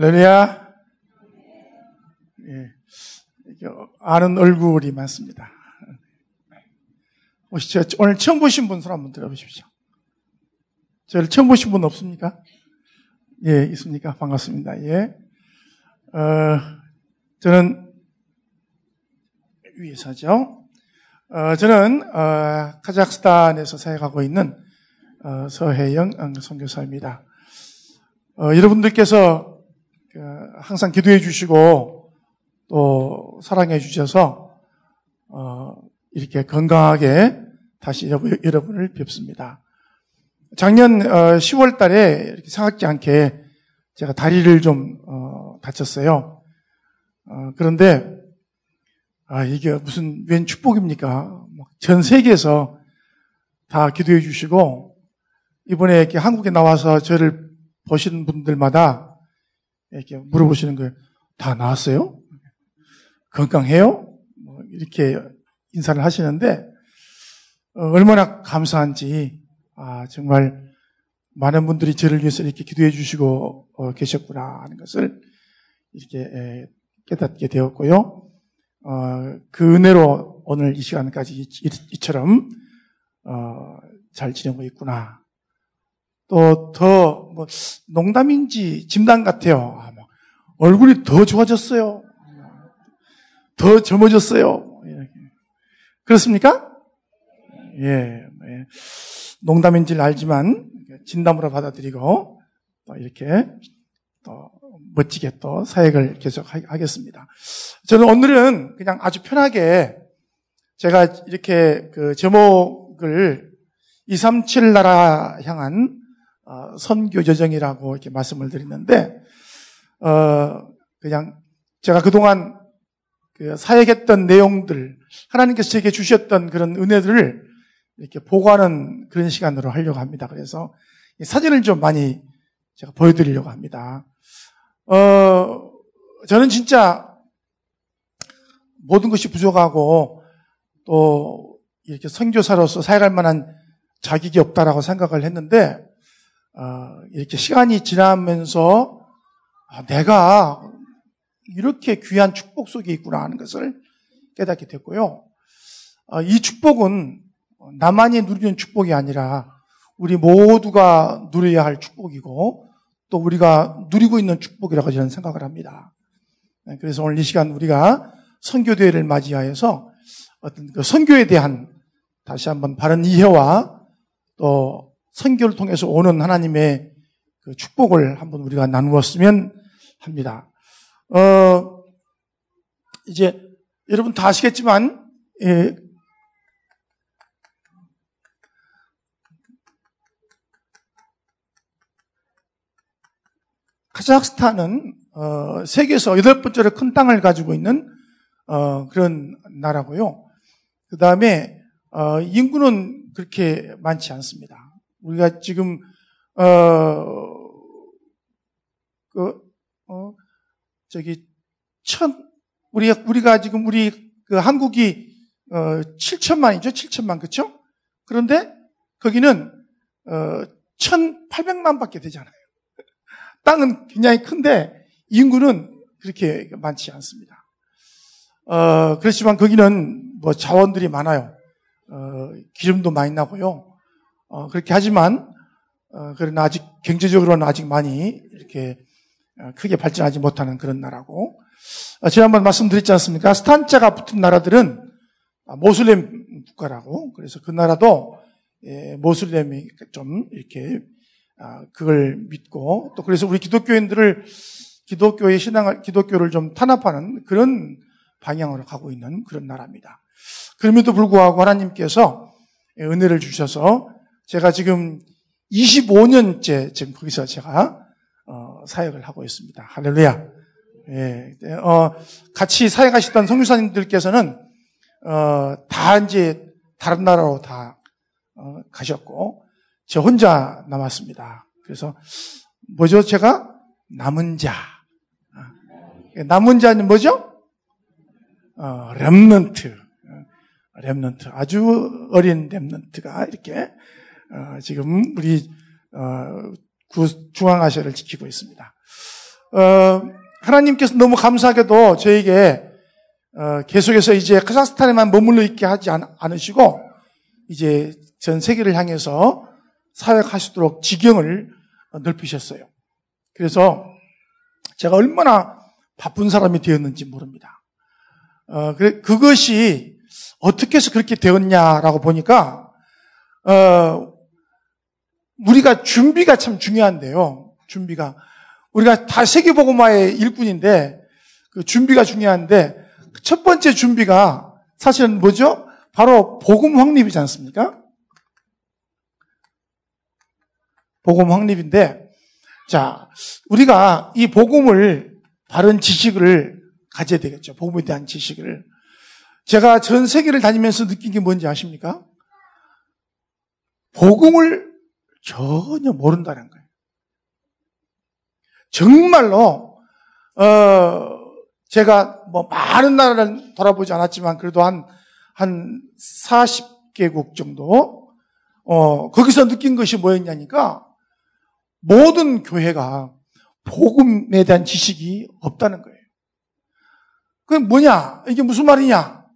할렐루야. 예. 아는 얼굴이 많습니다. 오시죠. 오늘 처음 보신 분 손 한번 들어보십시오. 저를 처음 보신 분 없습니까? 예, 있습니까? 반갑습니다. 예. 어, 저는 위에서죠. 어, 저는 어, 카자흐스탄에서 사역하고 있는 어, 서혜영 선교사입니다. 어, 여러분들께서 그 항상 기도해 주시고 또 사랑해 주셔서 어, 이렇게 건강하게 다시 여러분을 뵙습니다. 작년 10월 어, 달에 이렇게 생각지 않게 제가 다리를 좀 다쳤어요. 그런데 아, 이게 무슨 웬 축복입니까? 뭐전 세계에서 다 기도해 주시고 이번에 이렇게 한국에 나와서 저를 보시는 분들마다 이렇게 물어보시는 거예요. 다 나았어요? 건강해요? 뭐 이렇게 인사를 하시는데 어, 얼마나 감사한지 아, 정말 많은 분들이 저를 위해서 이렇게 기도해 주시고 어, 계셨구나 하는 것을 이렇게 에, 깨닫게 되었고요. 어, 그 은혜로 오늘 이 시간까지 이, 이처럼 어, 잘 지내고 있구나 또 더 뭐 농담인지 진담 같아요. 아, 뭐 얼굴이 더 좋아졌어요. 더 젊어졌어요. 그렇습니까? 예, 예. 농담인지를 알지만 진담으로 받아들이고 또 이렇게 또 멋지게 또 사역을 계속 하겠습니다. 저는 오늘은 그냥 아주 편하게 제가 이렇게 그 제목을 237 나라 향한 어, 선교 여정이라고 이렇게 말씀을 드리는데 어, 그냥 제가 그동안 그 사역했던 내용들 하나님께서 제게 주셨던 그런 은혜들을 이렇게 보고하는 그런 시간으로 하려고 합니다. 그래서 사진을 좀 많이 제가 보여드리려고 합니다. 어, 저는 진짜 모든 것이 부족하고 또 이렇게 선교사로서 사역할 만한 자격이 없다라고 생각을 했는데 어, 이렇게 시간이 지나면서 아, 내가 이렇게 귀한 축복 속에 있구나 하는 것을 깨닫게 됐고요. 어, 이 축복은 나만이 누리는 축복이 아니라 우리 모두가 누려야 할 축복이고 또 우리가 누리고 있는 축복이라고 저는 생각을 합니다. 네, 그래서 오늘 이 시간 우리가 선교대회를 맞이하여서 어떤 그 선교에 대한 다시 한번 바른 이해와 또 선교를 통해서 오는 하나님의 그 축복을 한번 우리가 나누었으면 합니다. 어, 이제 여러분 다 아시겠지만, 예, 카자흐스탄은 어, 세계에서 여덟 번째로 큰 땅을 가지고 있는 어, 그런 나라고요. 그 다음에 어, 인구는 그렇게 많지 않습니다. 우리가 지금 어, 그, 어, 저기, 천, 우리가, 우리가 지금 우리 그 한국이 어, 7천만이죠? 7천만, 그쵸? 그런데 거기는 어, 1,800만 밖에 되잖아요. 땅은 굉장히 큰데 인구는 그렇게 많지 않습니다. 어, 그렇지만 거기는 뭐 자원들이 많아요. 어, 기름도 많이 나고요. 어, 그렇게 하지만 어, 그러나 아직 경제적으로는 아직 많이 이렇게 어, 크게 발전하지 못하는 그런 나라고 어, 지난번 말씀드렸지 않습니까? 스탄자가 붙은 나라들은 모슬렘 국가라고 그래서 그 나라도 예, 모슬렘이 좀 이렇게 아, 그걸 믿고 또 그래서 우리 기독교인들을 기독교의 신앙을 기독교를 좀 탄압하는 그런 방향으로 가고 있는 그런 나라입니다. 그럼에도 불구하고 하나님께서 은혜를 주셔서 제가 지금 25년째 지금 거기서 제가 어, 사역을 하고 있습니다. 할렐루야. 예, 어, 같이 사역하셨던 성교사님들께서는 어, 다 이제 다른 나라로 다 어, 가셨고 저 혼자 남았습니다. 그래서 뭐죠? 제가 남은 자. 아, 남은 자는 뭐죠? 어, 렘넌트. 렘넌트. 아주 어린 렘넌트가 이렇게 어, 지금 우리 어, 중앙아시아를 지키고 있습니다. 어, 하나님께서 너무 감사하게도 저에게 어, 계속해서 이제 카자흐스탄에만 머물러 있게 하지 않, 않으시고 이제 전 세계를 향해서 사역하시도록 지경을 넓히셨어요. 그래서 제가 얼마나 바쁜 사람이 되었는지 모릅니다. 어, 그, 그것이 어떻게 해서 그렇게 되었냐라고 보니까, 어, 우리가 준비가 참 중요한데요. 준비가. 우리가 다 세계보고마의 일꾼인데, 그 준비가 중요한데, 첫 번째 준비가 사실은 뭐죠? 바로 복음 확립이지 않습니까? 복음 확립인데, 자, 우리가 이 복음을 바른 지식을 가져야 되겠죠. 복음에 대한 지식을. 제가 전 세계를 다니면서 느낀 게 뭔지 아십니까? 복음을 전혀 모른다는 거예요. 정말로 어 제가 뭐 많은 나라를 돌아보지 않았지만 그래도 한한 40개국 정도 어 거기서 느낀 것이 뭐였냐니까 모든 교회가 복음에 대한 지식이 없다는 거예요. 그게 뭐냐? 이게 무슨 말이냐?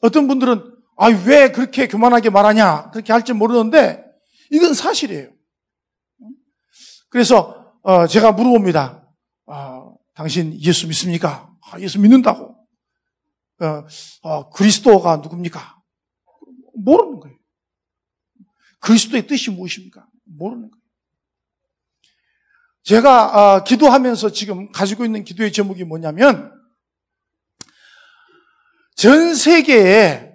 어떤 분들은 아, 왜 그렇게 교만하게 말하냐? 그렇게 할지 모르는데 이건 사실이에요. 그래서 어, 제가 물어봅니다. 아, 당신 예수 믿습니까? 아, 예수 믿는다고. 어, 어, 그리스도가 누굽니까? 모르는 거예요. 그리스도의 뜻이 무엇입니까? 모르는 거예요. 제가 어, 기도하면서 지금 가지고 있는 기도의 제목이 뭐냐면 전 세계에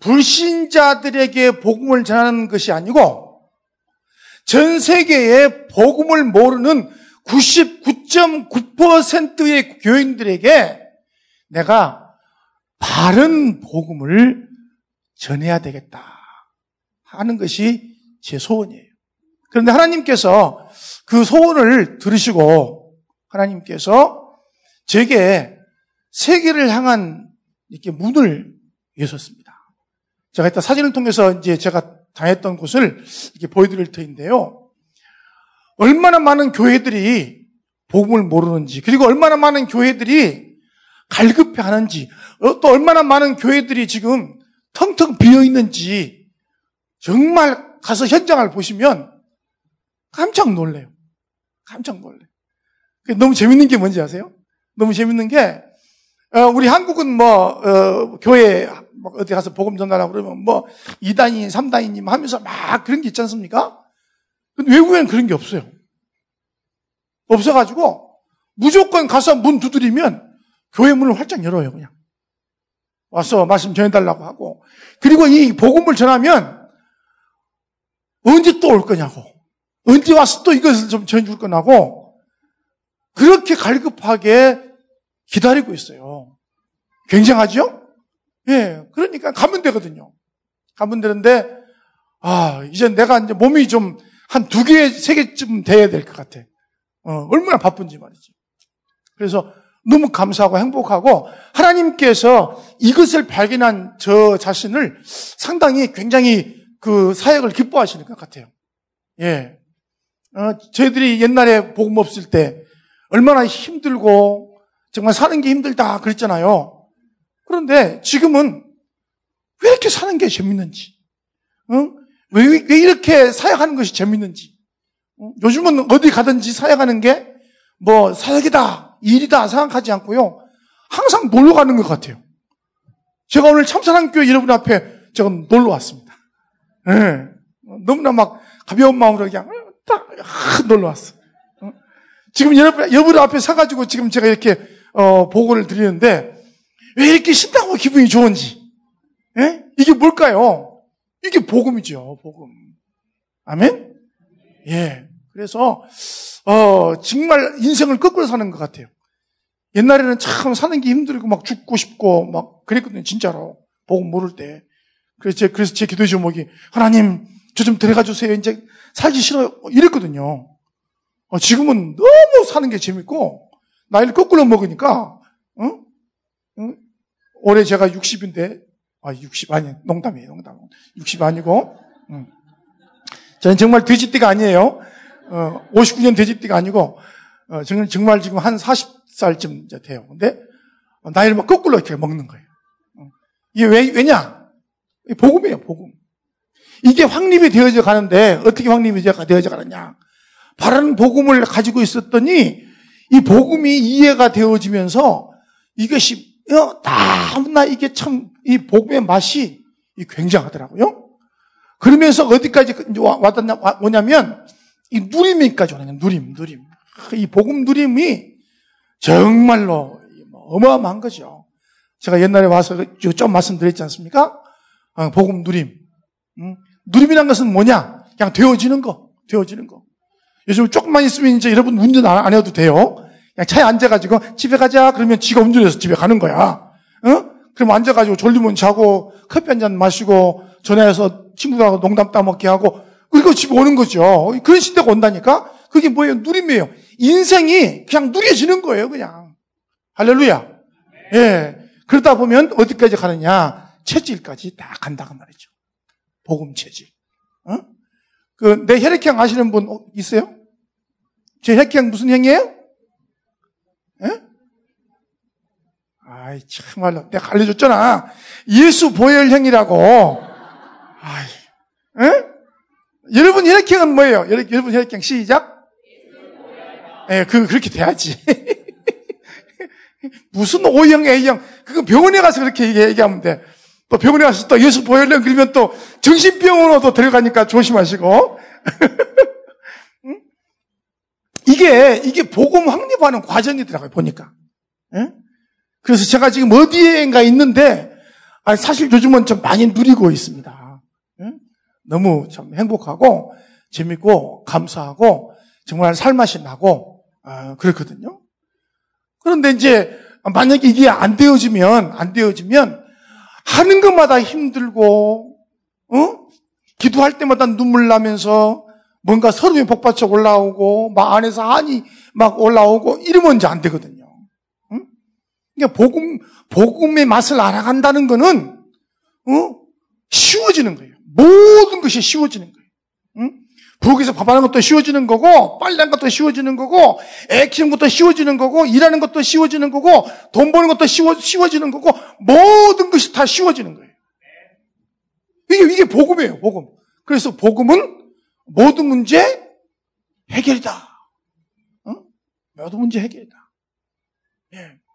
불신자들에게 복음을 전하는 것이 아니고 전 세계에 복음을 모르는 99.9%의 교인들에게 내가 바른 복음을 전해야 되겠다 하는 것이 제 소원이에요. 그런데 하나님께서 그 소원을 들으시고 하나님께서 제게 세계를 향한 이렇게 문을 여셨습니다. 제가 이따 사진을 통해서 이제 제가 다녔던 곳을 이렇게 보여드릴 터인데요. 얼마나 많은 교회들이 복음을 모르는지, 그리고 얼마나 많은 교회들이 갈급해 하는지, 어, 또 얼마나 많은 교회들이 지금 텅텅 비어 있는지, 정말 가서 현장을 보시면 깜짝 놀래요. 깜짝 놀래. 너무 재밌는 게 뭔지 아세요? 너무 재밌는 게, 어, 우리 한국은 뭐, 어, 교회, 뭐 어디 가서 복음 전달하고 그러면 뭐, 2단인, 3단인님 하면서 막 그런 게 있지 않습니까? 근데 외국에는 그런 게 없어요. 없어가지고, 무조건 가서 문 두드리면 교회 문을 활짝 열어요, 그냥. 와서 말씀 전해달라고 하고. 그리고 이 복음을 전하면 언제 또 올 거냐고. 언제 와서 또 이것을 좀 전해줄 거냐고. 그렇게 갈급하게 기다리고 있어요. 굉장하죠? 예. 그러니까 가면 되거든요. 가면 되는데, 아, 이제 내가 이제 몸이 좀 한 두 개, 세 개쯤 돼야 될 것 같아. 어, 얼마나 바쁜지 말이지. 그래서 너무 감사하고 행복하고 하나님께서 이것을 발견한 저 자신을 상당히 굉장히 그 사역을 기뻐하시는 것 같아요. 예. 어, 저희들이 옛날에 복음 없을 때 얼마나 힘들고 정말 사는 게 힘들다 그랬잖아요. 그런데 지금은 왜 이렇게 사는 게 재밌는지, 어? 왜, 왜 이렇게 사역하는 것이 재밌는지, 어? 요즘은 어디 가든지 사역하는 게 뭐 사역이다, 일이다 생각하지 않고요. 항상 놀러 가는 것 같아요. 제가 오늘 참사랑교회 여러분 앞에 제가 놀러 왔습니다. 네. 너무나 막 가벼운 마음으로 그냥 딱 놀러 왔어. 어? 지금 여러분, 여러분 앞에 서가지고 지금 제가 이렇게 어, 보고를 드리는데 왜 이렇게 신나고 기분이 좋은지. 예? 이게 뭘까요? 이게 복음이죠, 복음. 아멘? 예. 그래서, 어, 정말 인생을 거꾸로 사는 것 같아요. 옛날에는 참 사는 게 힘들고 막 죽고 싶고 막 그랬거든요, 진짜로. 복음 모를 때. 그래서 제, 그래서 제 기도 제목이, 하나님, 저 좀 데려가 주세요. 이제 살기 싫어요. 이랬거든요. 어, 지금은 너무 사는 게 재밌고, 나이를 거꾸로 먹으니까, 어? 응? 올해 제가 60인데, 아, 60, 아니, 농담이에요, 농담. 60 아니고, 응. 저는 정말 돼지띠가 아니에요. 어, 59년 돼지띠가 아니고, 어, 정말 지금 한 40살쯤 이제 돼요. 근데 나이를 막 거꾸로 이렇게 먹는 거예요. 어. 이게 왜, 왜냐? 복음이에요, 복음. 이게 확립이 되어져 가는데 어떻게 확립이 되어져 가느냐? 바른 복음을 가지고 있었더니 이 복음이 이해가 되어지면서 이것이 어, 다나 이게 참 이 복음의 맛이 굉장하더라고요. 그러면서 어디까지 왔냐 뭐냐면 이 누림이까지 오는 누림, 누림. 이 복음 누림이 정말로 어마어마한 거죠. 제가 옛날에 와서 좀 말씀드렸지 않습니까? 어, 복음 누림. 누림이란 것은 뭐냐? 그냥 되어지는 거, 되어지는 거. 요즘 조금만 있으면 이제 여러분 운전 안 해도 돼요. 그냥 차에 앉아가지고 집에 가자 그러면 지가 운전해서 집에 가는 거야. 어? 그럼 앉아가지고 졸리면 자고 커피 한 잔 마시고 전화해서 친구들하고 농담 따먹게 하고 그리고 집에 오는 거죠. 그런 시대가 온다니까? 그게 뭐예요? 누림이에요. 인생이 그냥 누려지는 거예요, 그냥. 할렐루야. 예. 그러다 보면 어디까지 가느냐? 체질까지 다 간다고 말이죠. 복음 체질. 어? 그, 내 혈액형 아시는 분 있어요? 제 혈액형 무슨 형이에요? 예? 아이, 참말로. 내가 알려줬잖아. 예수 보혈형이라고. 아이, 예? 여러분 혈액형은 뭐예요? 여러분 혈액형 시작? 예, 그, 그렇게 돼야지. 무슨 O형, A형. 그건 병원에 가서 그렇게 얘기하면 돼. 또 병원에 가서 또 예수 보혈령 그러면 또 정신병원으로 또 들어가니까 조심하시고. 이게, 이게 복음 확립하는 과정이더라고요, 보니까. 예? 그래서 제가 지금 어디에인가 있는데, 사실 요즘은 좀 많이 누리고 있습니다. 예? 너무 참 행복하고, 재밌고, 감사하고, 정말 살맛이 나고, 어, 그렇거든요. 그런데 이제, 만약에 이게 안 되어지면, 안 되어지면, 하는 것마다 힘들고, 어? 기도할 때마다 눈물 나면서, 뭔가 서름이 복받쳐 올라오고, 막 안에서 한이 막 올라오고, 이러면 이제 안 되거든요. 응? 그러니까 복음, 복음의 맛을 알아간다는 거는, 어? 쉬워지는 거예요. 모든 것이 쉬워지는 거예요. 응? 부엌에서 밥하는 것도 쉬워지는 거고, 빨래하는 것도 쉬워지는 거고, 애 키우는 것도 쉬워지는 거고, 일하는 것도 쉬워지는 거고, 돈 버는 것도 쉬워, 쉬워지는 거고, 모든 것이 다 쉬워지는 거예요. 이게, 이게 복음이에요, 복음. 그래서 복음은 모든 문제 해결이다. 어? 모든 문제 해결이다. 예.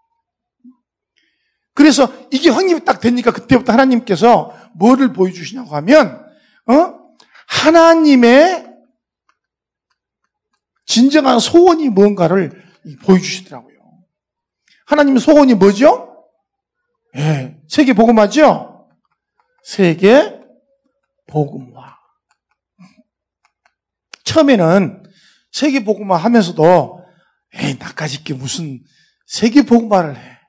그래서 이게 확립이 딱 되니까 그때부터 하나님께서 뭐를 보여주시냐고 하면, 어? 하나님의 진정한 소원이 뭔가를 보여주시더라고요. 하나님의 소원이 뭐죠? 예, 세계 복음화죠? 세계 복음화. 처음에는 세계 복음화 하면서도 에이 나까지 게 무슨 세계 복음화를 해?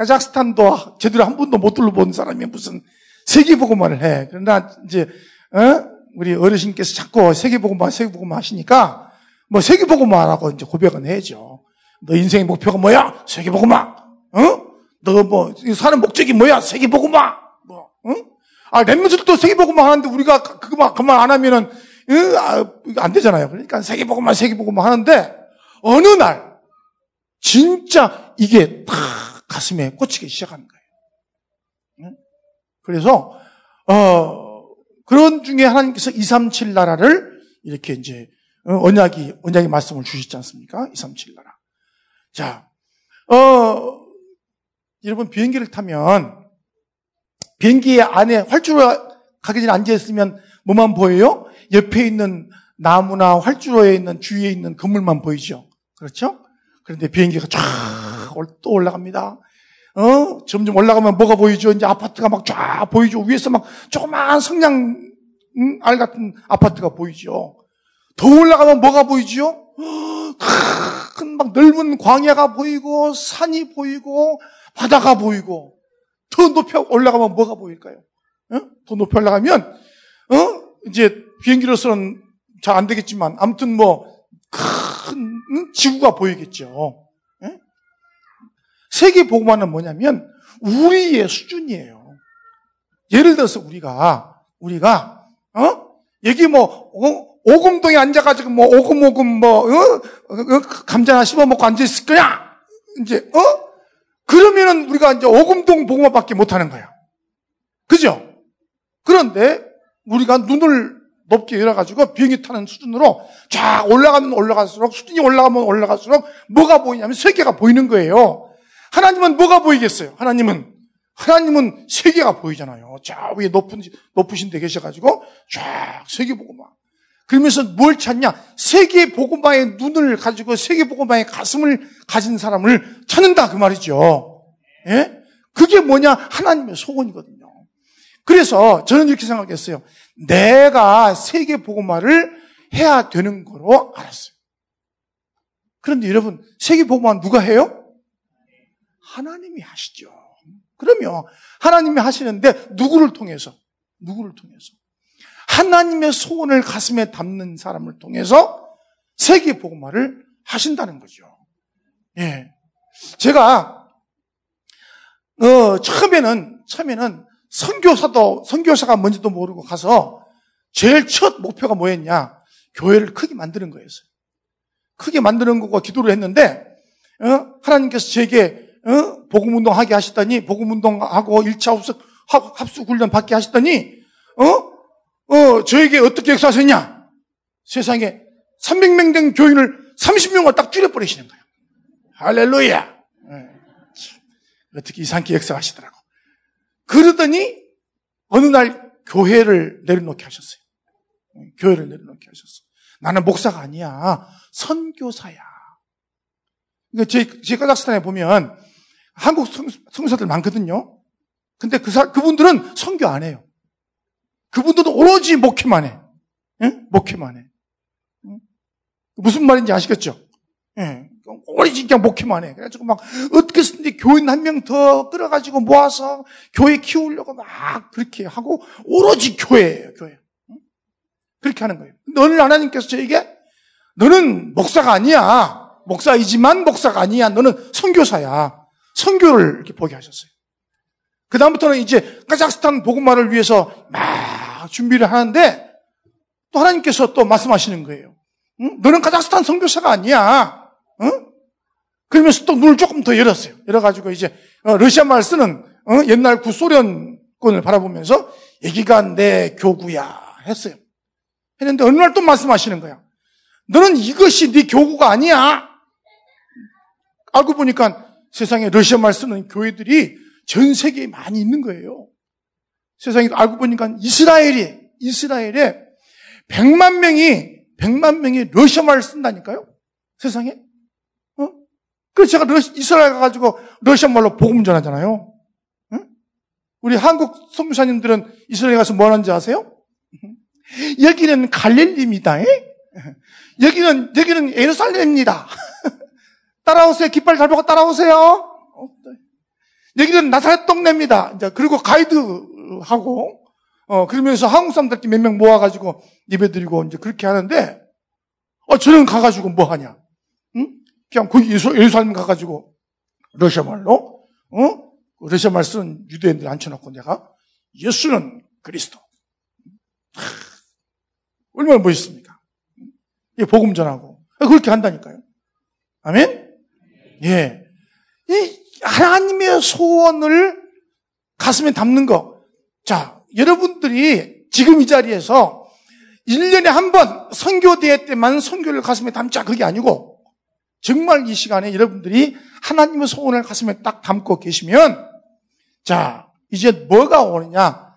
응? 카자흐스탄도 제대로 한 번도 못 둘러본 사람이 무슨 세계 복음화를 해? 그러나 이제 어? 우리 어르신께서 자꾸 세계복음화, 세계복음화 하시니까 뭐 세계복음화라고 이제 고백은 해야죠. 너 인생의 목표가 뭐야? 세계복음화. 어? 너뭐 사는 목적이 뭐야? 세계복음화. 뭐, 어? 아, 랩런들도 세계복음화 하는데 우리가 그거만 그만 안 하면은 어? 아, 안 되잖아요. 그러니까 세계복음화, 세계복음화 하는데 어느 날 진짜 이게 탁 가슴에 꽂히기 시작하는 거예요. 그래서 어. 그런 중에 하나님께서 237 나라를 이렇게 이제 어, 언약이 언약의 말씀을 주시지 않습니까? 237 나라. 자, 어 여러분 비행기를 타면 비행기 안에 활주로 가기 전에 앉아 있으면 뭐만 보여요? 옆에 있는 나무나 활주로에 있는 주위에 있는 건물만 보이죠. 그렇죠? 그런데 비행기가 쫙 또 올라갑니다. 어, 점점 올라가면 뭐가 보이죠? 이제 아파트가 막 쫙 보이죠. 위에서 막 조그마한 성냥 음, 알 같은 아파트가 보이죠. 더 올라가면 뭐가 보이죠? 큰 막 넓은 광야가 보이고 산이 보이고 바다가 보이고 더 높이 올라가면 뭐가 보일까요? 어? 더 높이 올라가면 어? 이제 비행기로서는 잘 안 되겠지만 아무튼 뭐 큰 지구가 보이겠죠. 세계 복음화는 뭐냐면 우리의 수준이에요. 예를 들어서 우리가 우리가 어? 여기 뭐 어? 오금동에 앉아가지고 뭐 오금오금 뭐 어? 어? 감자나 씹어 먹고 앉아 있을 거야. 이제 어? 그러면은 우리가 이제 오금동 복음화밖에 못 하는 거야. 그죠? 그런데 우리가 눈을 높게 열어가지고 비행기 타는 수준으로 쫙 올라가면 올라갈수록 수준이 올라가면 올라갈수록 뭐가 보이냐면 세계가 보이는 거예요. 하나님은 뭐가 보이겠어요? 하나님은 하나님은 세계가 보이잖아요. 저 위에 높은 높으신 데 계셔가지고 쫙 세계 보고만 그러면서 뭘 찾냐? 세계 보고마의 눈을 가지고 세계 보고마의 가슴을 가진 사람을 찾는다 그 말이죠. 예? 그게 뭐냐? 하나님의 소원이거든요. 그래서 저는 이렇게 생각했어요. 내가 세계 보고마를 해야 되는 거로 알았어요. 그런데 여러분, 세계 보고마 누가 해요? 하나님이 하시죠. 그러면 하나님이 하시는데 누구를 통해서? 누구를 통해서? 하나님의 소원을 가슴에 담는 사람을 통해서 세계 보고마를 하신다는 거죠. 예. 제가 어, 처음에는 처음에는 선교사도 선교사가 뭔지도 모르고 가서 제일 첫 목표가 뭐였냐? 교회를 크게 만드는 거였어요. 크게 만드는 거고 기도를 했는데 어? 하나님께서 제게 어? 복음 운동하게 하시더니 복음 운동하고 1차 합숙 합숙 훈련 받게 하시더니 어? 어, 저에게 어떻게 역사하셨냐? 세상에 300명 된 교인을 30명을 딱 줄여버리시는 거예요. 할렐루야. 네. 어떻게 이상하게 역사하시더라고. 그러더니 어느 날 교회를 내려놓게 하셨어요. 교회를 내려놓게 하셨어. 나는 목사가 아니야. 선교사야. 그러니까 제, 제 카자흐스탄에 보면 한국 성사들 많거든요. 근데 그 사, 그분들은 선교 안 해요. 그분들은 오로지 목회만 해. 응? 목회만 해. 응? 무슨 말인지 아시겠죠? 예. 오로지 그냥 목회만 해. 그래가지고 막 어떻게 쓰는데 교인 한 명 더 끌어가지고 모아서 교회 키우려고 막 그렇게 하고 오로지 교회예요, 교회. 응? 그렇게 하는 거예요. 너는 하나님께서 저에게 너는 목사가 아니야. 목사이지만 목사가 아니야. 너는 선교사야. 선교를 이렇게 보게 하셨어요. 그 다음부터는 이제 카자흐스탄 복음화를 위해서 막 준비를 하는데 또 하나님께서 또 말씀하시는 거예요. 응? 너는 카자흐스탄 선교사가 아니야. 응? 그러면서 또 눈을 조금 더 열었어요. 열어가지고 이제 어, 러시아 말 쓰는 어? 옛날 구소련권을 바라보면서 여기가 내 교구야 했어요. 했는데 어느 날 또 말씀하시는 거야. 너는 이것이 네 교구가 아니야. 알고 보니까 세상에 러시아 말 쓰는 교회들이 전 세계에 많이 있는 거예요. 세상에 알고 보니까 이스라엘이, 이스라엘에 100만 명이, 100만 명이 러시아 말을 쓴다니까요? 세상에? 어? 그래서 제가 러시, 이스라엘 가가지고 러시아 말로 복음 전하잖아요. 응? 우리 한국 선교사님들은 이스라엘 가서 뭐 하는지 아세요? 여기는 갈릴리입니다. 여기는, 여기는 예루살렘입니다. 따라오세요. 깃발 잘 보고 따라오세요. 여기는 나사렛 동네입니다. 이제 그리고 가이드하고 어 그러면서 한국 사람들끼리 몇 명 모아가지고 예배드리고 이제 그렇게 하는데 어 저는 가가지고 뭐 하냐? 응? 그냥 거기 예루살렘 가가지고 러시아 말로 어 러시아 말 쓰는 유대인들 앉혀놓고 내가 예수는 그리스도. 하, 얼마나 멋있습니까? 이 복음 전하고 그렇게 한다니까요. 아멘. 예. 이 하나님의 소원을 가슴에 담는 거. 자, 여러분들이 지금 이 자리에서 1년에 한 번 선교대회 때만 선교를 가슴에 담자 그게 아니고 정말 이 시간에 여러분들이 하나님의 소원을 가슴에 딱 담고 계시면 자, 이제 뭐가 오느냐?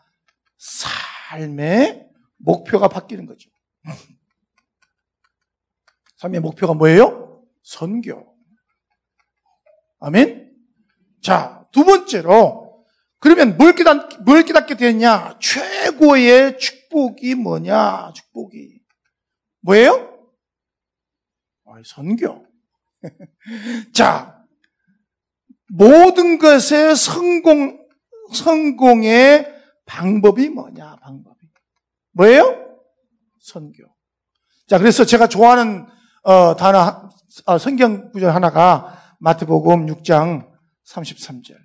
삶의 목표가 바뀌는 거죠. 삶의 목표가 뭐예요? 선교. 아멘? 자, 두 번째로, 그러면 뭘 깨닫, 뭘 깨닫게 되냐? 최고의 축복이 뭐냐? 축복이. 뭐예요? 아, 선교. 자, 모든 것의 성공, 성공의 방법이 뭐냐? 방법이. 뭐예요? 선교. 자, 그래서 제가 좋아하는 어, 단어, 어, 성경 구절 하나가 마태복음 6장 33절.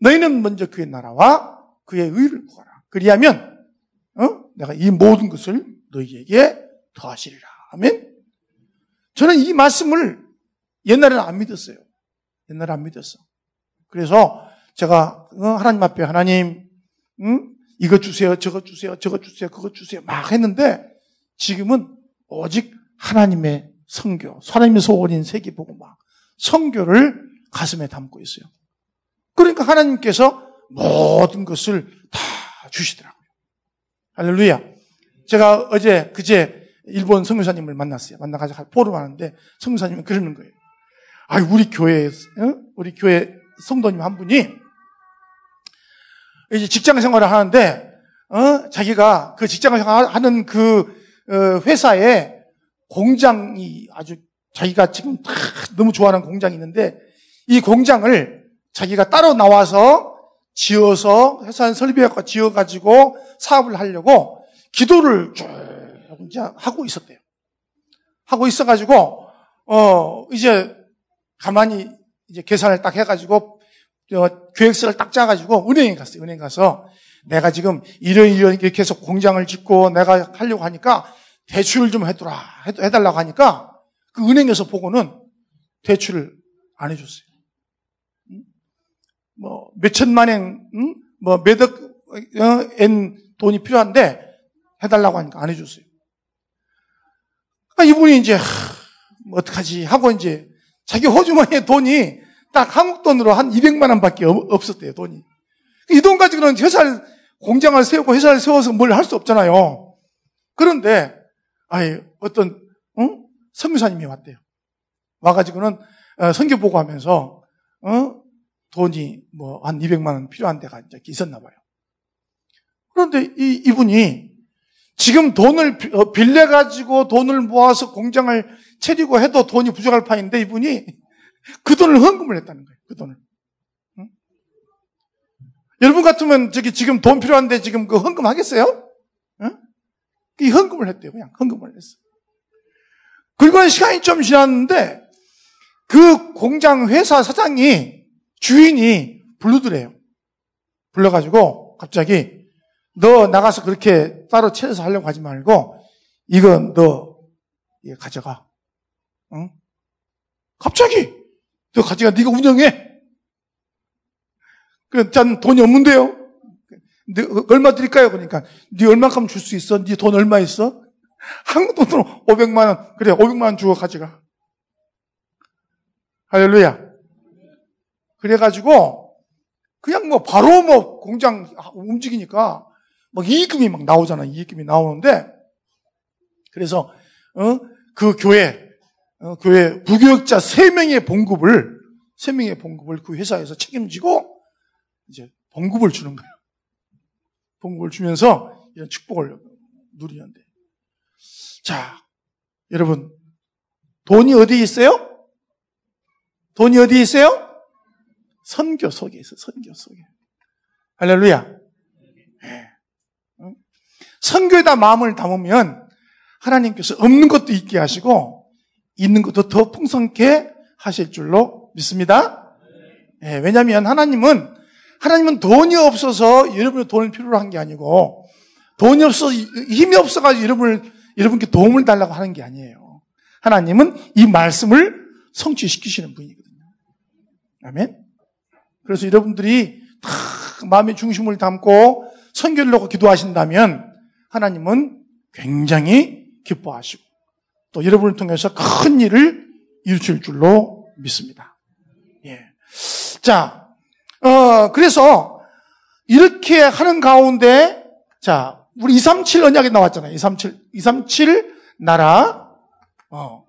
너희는 먼저 그의 나라와 그의 의를 구하라. 그리하면 어? 내가 이 모든 것을 너희에게 더하시리라. 아멘? 저는 이 말씀을 옛날에는 안 믿었어요. 옛날에 안 믿었어. 그래서 제가 어, 하나님 앞에 하나님, 응? 이거 주세요, 저거 주세요, 저거 주세요, 그거 주세요 막 했는데 지금은 오직 하나님의 성교, 하나님의 소원인 세계보고 막 성교를 가슴에 담고 있어요. 그러니까 하나님께서 모든 것을 다 주시더라고요. 할렐루야. 제가 어제 그제 일본 성교사님을 만났어요. 만나가지고 포럼 하는데 성교사님은 그러는 거예요. 아, 우리 교회, 어? 우리 교회 성도님 한 분이 이제 직장 생활을 하는데, 어? 자기가 그 직장 생활하는 그 어, 회사에 공장이 아주 자기가 지금 너무 좋아하는 공장이 있는데 이 공장을 자기가 따로 나와서 지어서 회사 설비해서 지어가지고 사업을 하려고 기도를 쭉 이제 하고 있었대요. 하고 있어가지고 어 이제 가만히 이제 계산을 딱 해가지고 어, 계획서를 딱 짜가지고 은행에 갔어요. 은행 가서 내가 지금 이런 이런 이렇게 해서 공장을 짓고 내가 하려고 하니까 대출을 좀 해두라 해달라고 하니까 그 은행에서 보고는 대출을 안 해줬어요. 뭐 몇천만 엔, 뭐 몇억 어, 엔 돈이 필요한데 해달라고 하니까 안 해줬어요. 그러니까 이분이 이제 뭐 어떡하지 하고 이제 자기 호주머니에 돈이 딱 한국 돈으로 한 200만 원밖에 없었대요, 돈이. 이 돈 가지고는 회사를, 공장을 세우고 회사를 세워서 뭘 할 수 없잖아요. 그런데, 아예 어떤, 응? 성교사님이 왔대요. 와가지고는 어, 선교 보고 하면서, 어? 돈이 뭐 한 200만 원 필요한 데가 있었나 봐요. 그런데 이, 이분이 지금 돈을 어, 빌려 가지고 돈을 모아서 공장을 차리고 해도 돈이 부족할 판인데 이분이 그 돈을 헌금을 했다는 거예요. 그 돈을. 응? 여러분 같으면 저기 지금 돈 필요한데 지금 그 헌금 하겠어요? 응? 이 헌금을 했대요. 그냥 헌금을 했어. 그리고 시간이 좀 지났는데 그 공장 회사 사장이 주인이 불러드래요. 불러가지고 갑자기 너 나가서 그렇게 따로 채워서 하려고 하지 말고 이건 너 가져가. 응? 갑자기 너 가져가 네가 운영해. 그래, 짠 돈이 없는데요. 네, 얼마 드릴까요? 그러니까 네 얼마큼 줄 수 있어? 네 돈 얼마 있어? 한국 돈으로 500만 원. 그래, 500만 원 주고 가져가. 할렐루야. 그래가지고 그냥 뭐 바로 뭐 공장 움직이니까 막 이익금이 막 나오잖아. 이익금이 나오는데 그래서 어? 그 교회 어, 교회 부교육자 3명의 봉급을 3명의 봉급을 그 회사에서 책임지고 이제 봉급을 주는 거예요. 봉급을 주면서 이런 축복을 누리는데. 자, 여러분 돈이 어디에 있어요? 돈이 어디에 있어요? 선교 속에 있어, 선교 속에. 할렐루야. 네. 선교에다 마음을 담으면 하나님께서 없는 것도 있게 하시고 있는 것도 더 풍성케 하실 줄로 믿습니다. 네, 왜냐하면 하나님은 하나님은 돈이 없어서 여러분의 돈을 필요로 한 게 아니고 돈이 없어서 힘이 없어가지고 여러분을 여러분께 도움을 달라고 하는 게 아니에요. 하나님은 이 말씀을 성취시키시는 분이거든요. 아멘. 그래서 여러분들이 다 마음의 중심을 담고 선교를 놓고 기도하신다면 하나님은 굉장히 기뻐하시고 또 여러분을 통해서 큰 일을 이루실 줄로 믿습니다. 예. 자, 어, 그래서 이렇게 하는 가운데 자, 우리 237 언약이 나왔잖아요. 237, 237 나라. 어.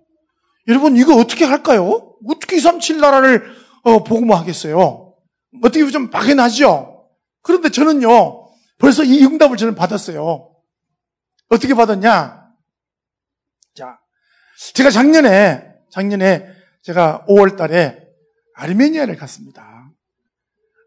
여러분, 이거 어떻게 할까요? 어떻게 237 나라를 어, 복음화하겠어요? 어떻게 좀 막연하죠? 그런데 저는요, 벌써 이 응답을 저는 받았어요. 어떻게 받았냐? 자, 제가 작년에, 작년에 제가 5월 달에 아르메니아를 갔습니다.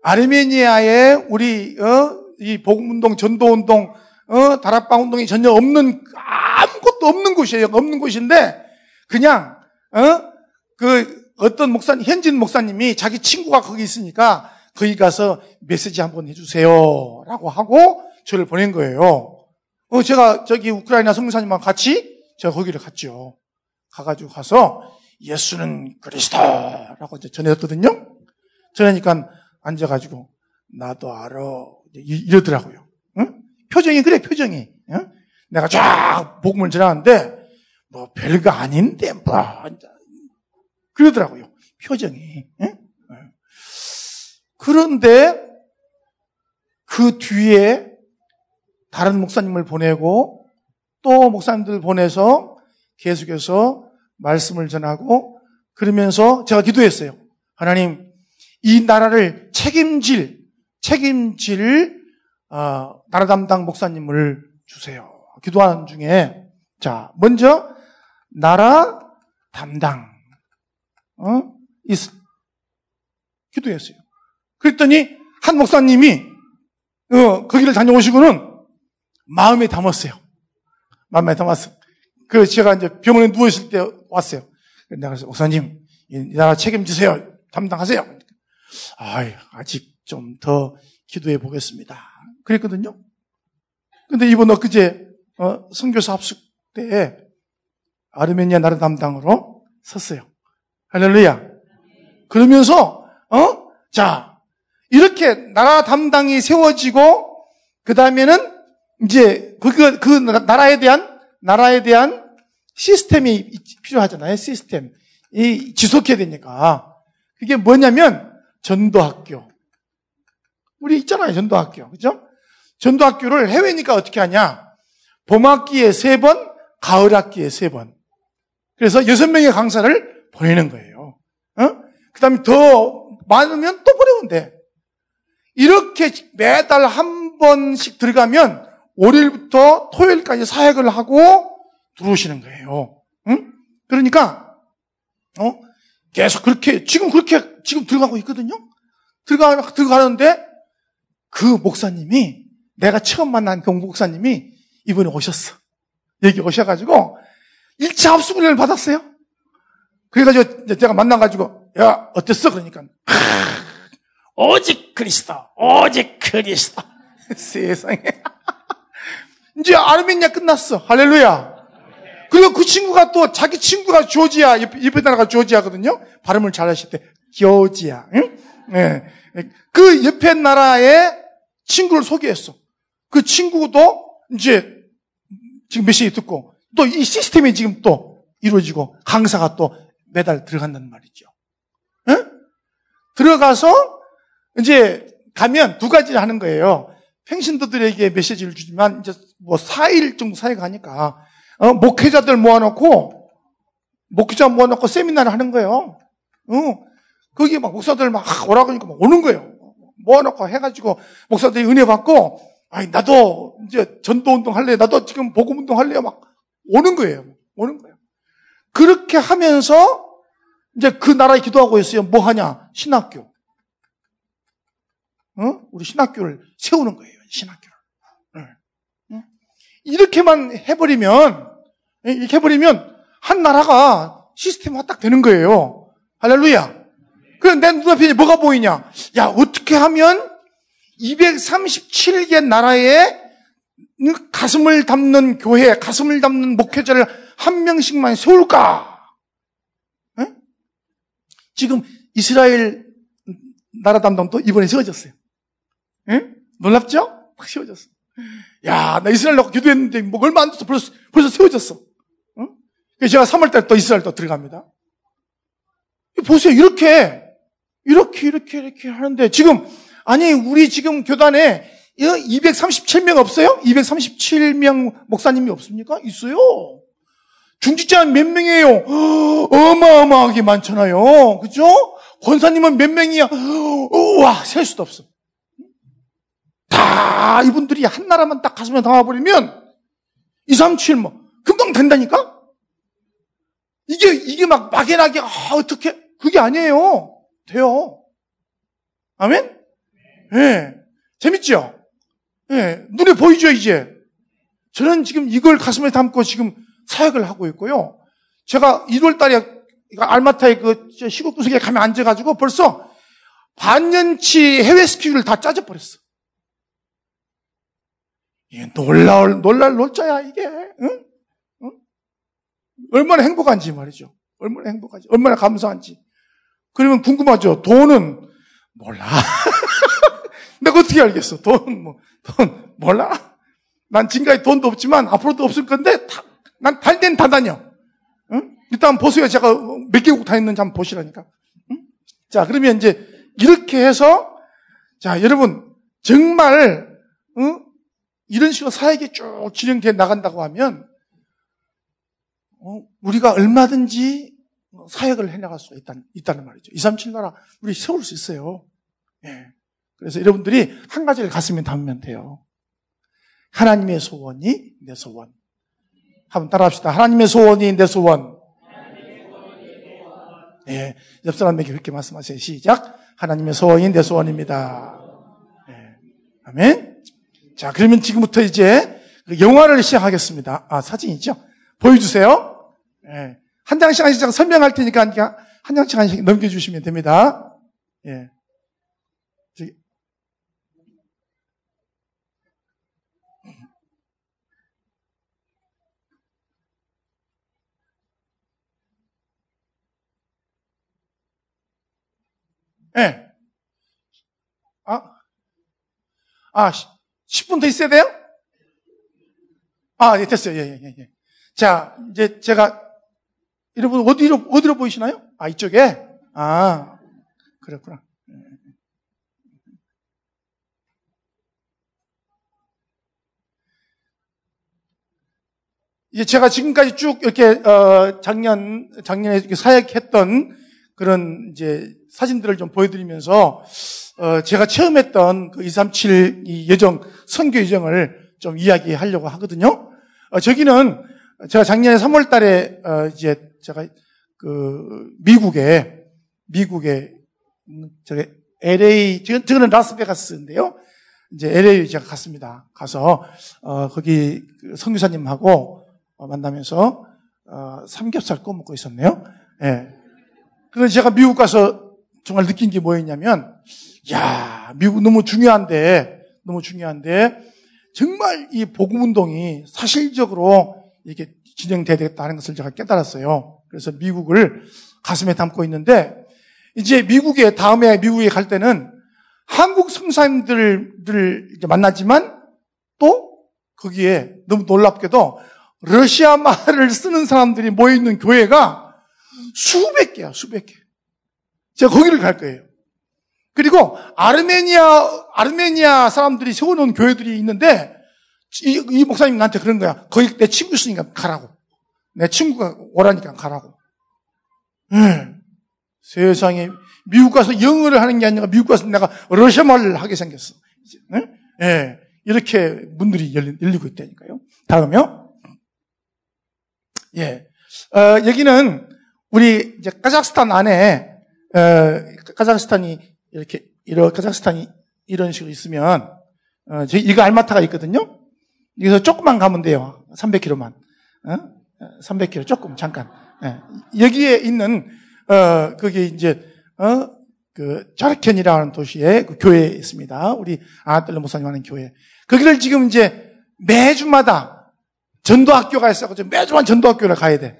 아르메니아에 우리, 어, 이 복음운동, 전도운동, 어, 다락방 운동이 전혀 없는, 아무것도 없는 곳이에요. 없는 곳인데, 그냥, 어, 그, 어떤 목사님, 현진 목사님이 자기 친구가 거기 있으니까 거기 가서 메시지 한번 해주세요. 라고 하고 저를 보낸 거예요. 어, 제가 저기 우크라이나 성사님과 같이 제가 거기를 갔죠. 가가지고 가서 예수는 그리스도라고 이제 전했거든요. 전하니까 앉아가지고 나도 알아 이러더라고요. 응? 표정이 그래 표정이. 응? 내가 쫙 복음을 전하는데 뭐 별거 아닌데 뭐 그러더라고요. 표정이. 응? 그런데 그 뒤에 다른 목사님을 보내고 또 목사님들 보내서 계속해서 말씀을 전하고 그러면서 제가 기도했어요. 하나님, 이 나라를 책임질, 책임질, 어, 나라 담당 목사님을 주세요. 기도하는 중에, 자, 먼저, 나라 담당, 어? 있, 기도했어요. 그랬더니, 한 목사님이, 어, 거기를 다녀오시고는 마음에 담았어요. 마음에 담았어. 그 제가 이제 병원에 누워 있을 때 왔어요. 내가 그래서 목사님 이 나라 책임지세요. 담당하세요. 아, 아직 좀 더 기도해 보겠습니다. 그랬거든요. 근데 이번 엊그제 어, 선교사 합숙 때에 아르메니아 나라 담당으로 섰어요. 할렐루야. 그러면서 어? 자, 이렇게 나라 담당이 세워지고 그 다음에는 이제 그, 그 나라에 대한 나라에 대한 시스템이 필요하잖아요. 시스템. 이 지속해야 되니까. 그게 뭐냐면 전도학교. 우리 있잖아요. 전도학교. 그죠? 전도학교를 해외니까 어떻게 하냐? 봄학기에 세 번, 가을학기에 세 번. 그래서 여섯 명의 강사를 보내는 거예요. 어? 그 다음에 더 많으면 또 보내면 돼. 이렇게 매달 한 번씩 들어가면 월요일부터 토요일까지 사역을 하고 들어오시는 거예요. 응? 그러니까 어? 계속 그렇게 지금 그렇게 지금 들어가고 있거든요. 들어가 들어가는데 그 목사님이 내가 처음 만난 그 목사님이 이번에 오셨어. 여기 오셔가지고 1차 합숙을 받았어요. 그래가지고 제가 만나가지고 야 어땠어? 그러니까 오직 그리스도, 오직 그리스도. 세상에. 이제 아르메니아 끝났어. 할렐루야. 그리고 그 친구가 또 자기 친구가 조지아, 옆에 나라가 조지아거든요. 발음을 잘 하실 때, 조지아. 응? 네. 그 옆에 나라의 친구를 소개했어. 그 친구도 이제 지금 메시지 듣고 또 이 시스템이 지금 또 이루어지고 강사가 또 매달 들어간다는 말이죠. 응? 들어가서 이제 가면 두 가지를 하는 거예요. 팽신도들에게 메시지를 주지만 이제 뭐 4일 정도 사이가 하니까 어, 목회자들 모아놓고 목회자 모아놓고 세미나를 하는 거예요. 어, 거기에 막 목사들 막 오라고 하니까 막 오는 거예요. 모아놓고 해가지고 목사들이 은혜 받고 아니 나도 이제 전도 운동 할래. 나도 지금 복음 운동 할래요. 막 오는 거예요. 오는 거예요. 그렇게 하면서 이제 그 나라에 기도하고 있어요. 뭐 하냐? 신학교. 어? 우리 신학교를 세우는 거예요. 신학교를. 네. 이렇게만 해버리면, 이렇게 해버리면 한 나라가 시스템 화 딱 되는 거예요. 할렐루야. 그럼 내 눈앞에 뭐가 보이냐? 야, 어떻게 하면 237개 나라에 가슴을 담는 교회, 가슴을 담는 목회자를 한 명씩만 세울까? 네? 지금 이스라엘 나라 담당도 이번에 세워졌어요. 응? 놀랍죠? 확 세워졌어. 야, 나 이스라엘 놓고 기도했는데 뭐 얼마 안 돼서 벌써, 벌써 세워졌어. 응? 그래서 제가 3월달에 또 이스라엘 또 들어갑니다. 보세요. 이렇게, 이렇게, 이렇게, 이렇게 하는데 지금, 아니, 우리 지금 교단에 237명 없어요? 237명 목사님이 없습니까? 있어요. 중직자 몇 명이에요? 어마어마하게 많잖아요. 그죠? 권사님은 몇 명이야? 우와, 셀 수도 없어. 다 이분들이 한 나라만 딱 가슴에 담아버리면 2, 3, 7 뭐, 금방 된다니까? 이게, 이게 막 막연하게, 아, 어떻게, 그게 아니에요. 돼요. 아멘? 예. 네. 재밌죠? 예. 네. 눈에 보이죠, 이제? 저는 지금 이걸 가슴에 담고 지금 사역을 하고 있고요. 제가 1월 달에 알마타의 그 시국 구석에 가면 앉아가지고 벌써 반년치 해외 스케줄을 다 짜져버렸어. 이게 놀라울, 놀랄 놀자야, 이게. 응? 응? 얼마나 행복한지 말이죠. 얼마나 행복한지, 얼마나 감사한지. 그러면 궁금하죠. 돈은 몰라. 내가 어떻게 알겠어? 돈, 뭐, 돈, 몰라. 난 지금까지 돈도 없지만 앞으로도 없을 건데, 다, 난 달된 다 다녀. 응? 일단 보세요. 제가 몇 개국 다녔는지 한번 보시라니까. 응? 자, 그러면 이제 이렇게 해서, 자, 여러분, 정말, 응? 이런 식으로 사역이 쭉 진행돼 나간다고 하면, 어, 우리가 얼마든지 사역을 해나갈 수 있다는, 있다는 말이죠. 237 나라 우리 세울 수 있어요. 예. 그래서 여러분들이 한 가지를 가슴에 담으면 돼요. 하나님의 소원이 내 소원. 한번 따라합시다. 하나님의 소원이 내 소원. 예. 옆 사람에게 그렇게 말씀하세요. 시작. 하나님의 소원이 내 소원입니다. 예. 아멘. 자, 그러면 지금부터 이제 그 영화를 시작하겠습니다. 아, 사진이죠? 보여주세요. 예. 한 장씩 한 장씩 설명할 테니까 한 장씩 한 장씩 넘겨주시면 됩니다. 예. 저기. 예. 아, 아, 10분 더 있어야 돼요? 아, 예, 됐어요. 예, 예, 예. 자, 이제 제가 여러분 어디로 어디로 보이시나요? 아 이쪽에 아 그렇구나. 이제 제가 지금까지 쭉 이렇게 어, 작년 작년에 사역했던 그런 이제 사진들을 좀 보여드리면서 어, 제가 처음 했던 그 237 이 여정 선교 여정을 좀 이야기하려고 하거든요. 어, 저기는 제가 작년에 3월 달에, 어, 이제 제가 그, 미국에, 미국에, 저기 LA, 저거는 라스베가스인데요. 이제 LA 제가 갔습니다. 가서, 어, 거기 그 성교사님하고 어, 만나면서, 어, 삼겹살 구워 먹고 있었네요. 예. 네. 그래서 제가 미국 가서 정말 느낀 게 뭐였냐면, 야 미국 너무 중요한데, 너무 중요한데, 정말 이 복음운동이 사실적으로 이게 진행돼야 되겠다는 것을 제가 깨달았어요. 그래서 미국을 가슴에 담고 있는데 이제 미국에 다음에 미국에 갈 때는 한국 성사님들을 만나지만 또 거기에 너무 놀랍게도 러시아 말을 쓰는 사람들이 모여 있는 교회가 수백 개야, 수백 개. 제가 거기를 갈 거예요. 그리고 아르메니아 아르메니아 사람들이 세워놓은 교회들이 있는데 이, 이 목사님 나한테 그런 거야. 거기 내 친구 있으니까 가라고. 내 친구가 오라니까 가라고. 네. 세상에 미국 가서 영어를 하는 게 아니라 미국 가서 내가 러시아 말을 하게 생겼어. 네? 네. 이렇게 문들이 열리고 있다니까요. 다음요. 예. 어, 여기는 우리 이제 카자흐스탄 안에 어, 카자흐스탄이 이렇게 이런 카자흐스탄이 이런 식으로 있으면 어, 저 이거 알마타가 있거든요. 여기서 조금만 가면 돼요. 300km만. 어? 300km 조금 잠깐. 예. 여기에 있는 어 그게 이제 어그 자르켄이라는 도시에 그 교회에 있습니다. 우리 아나떨레 목사님 하는 교회. 거기를 지금 이제 매주마다 전도학교가 있어가지고 매주만 전도학교를 가야 돼.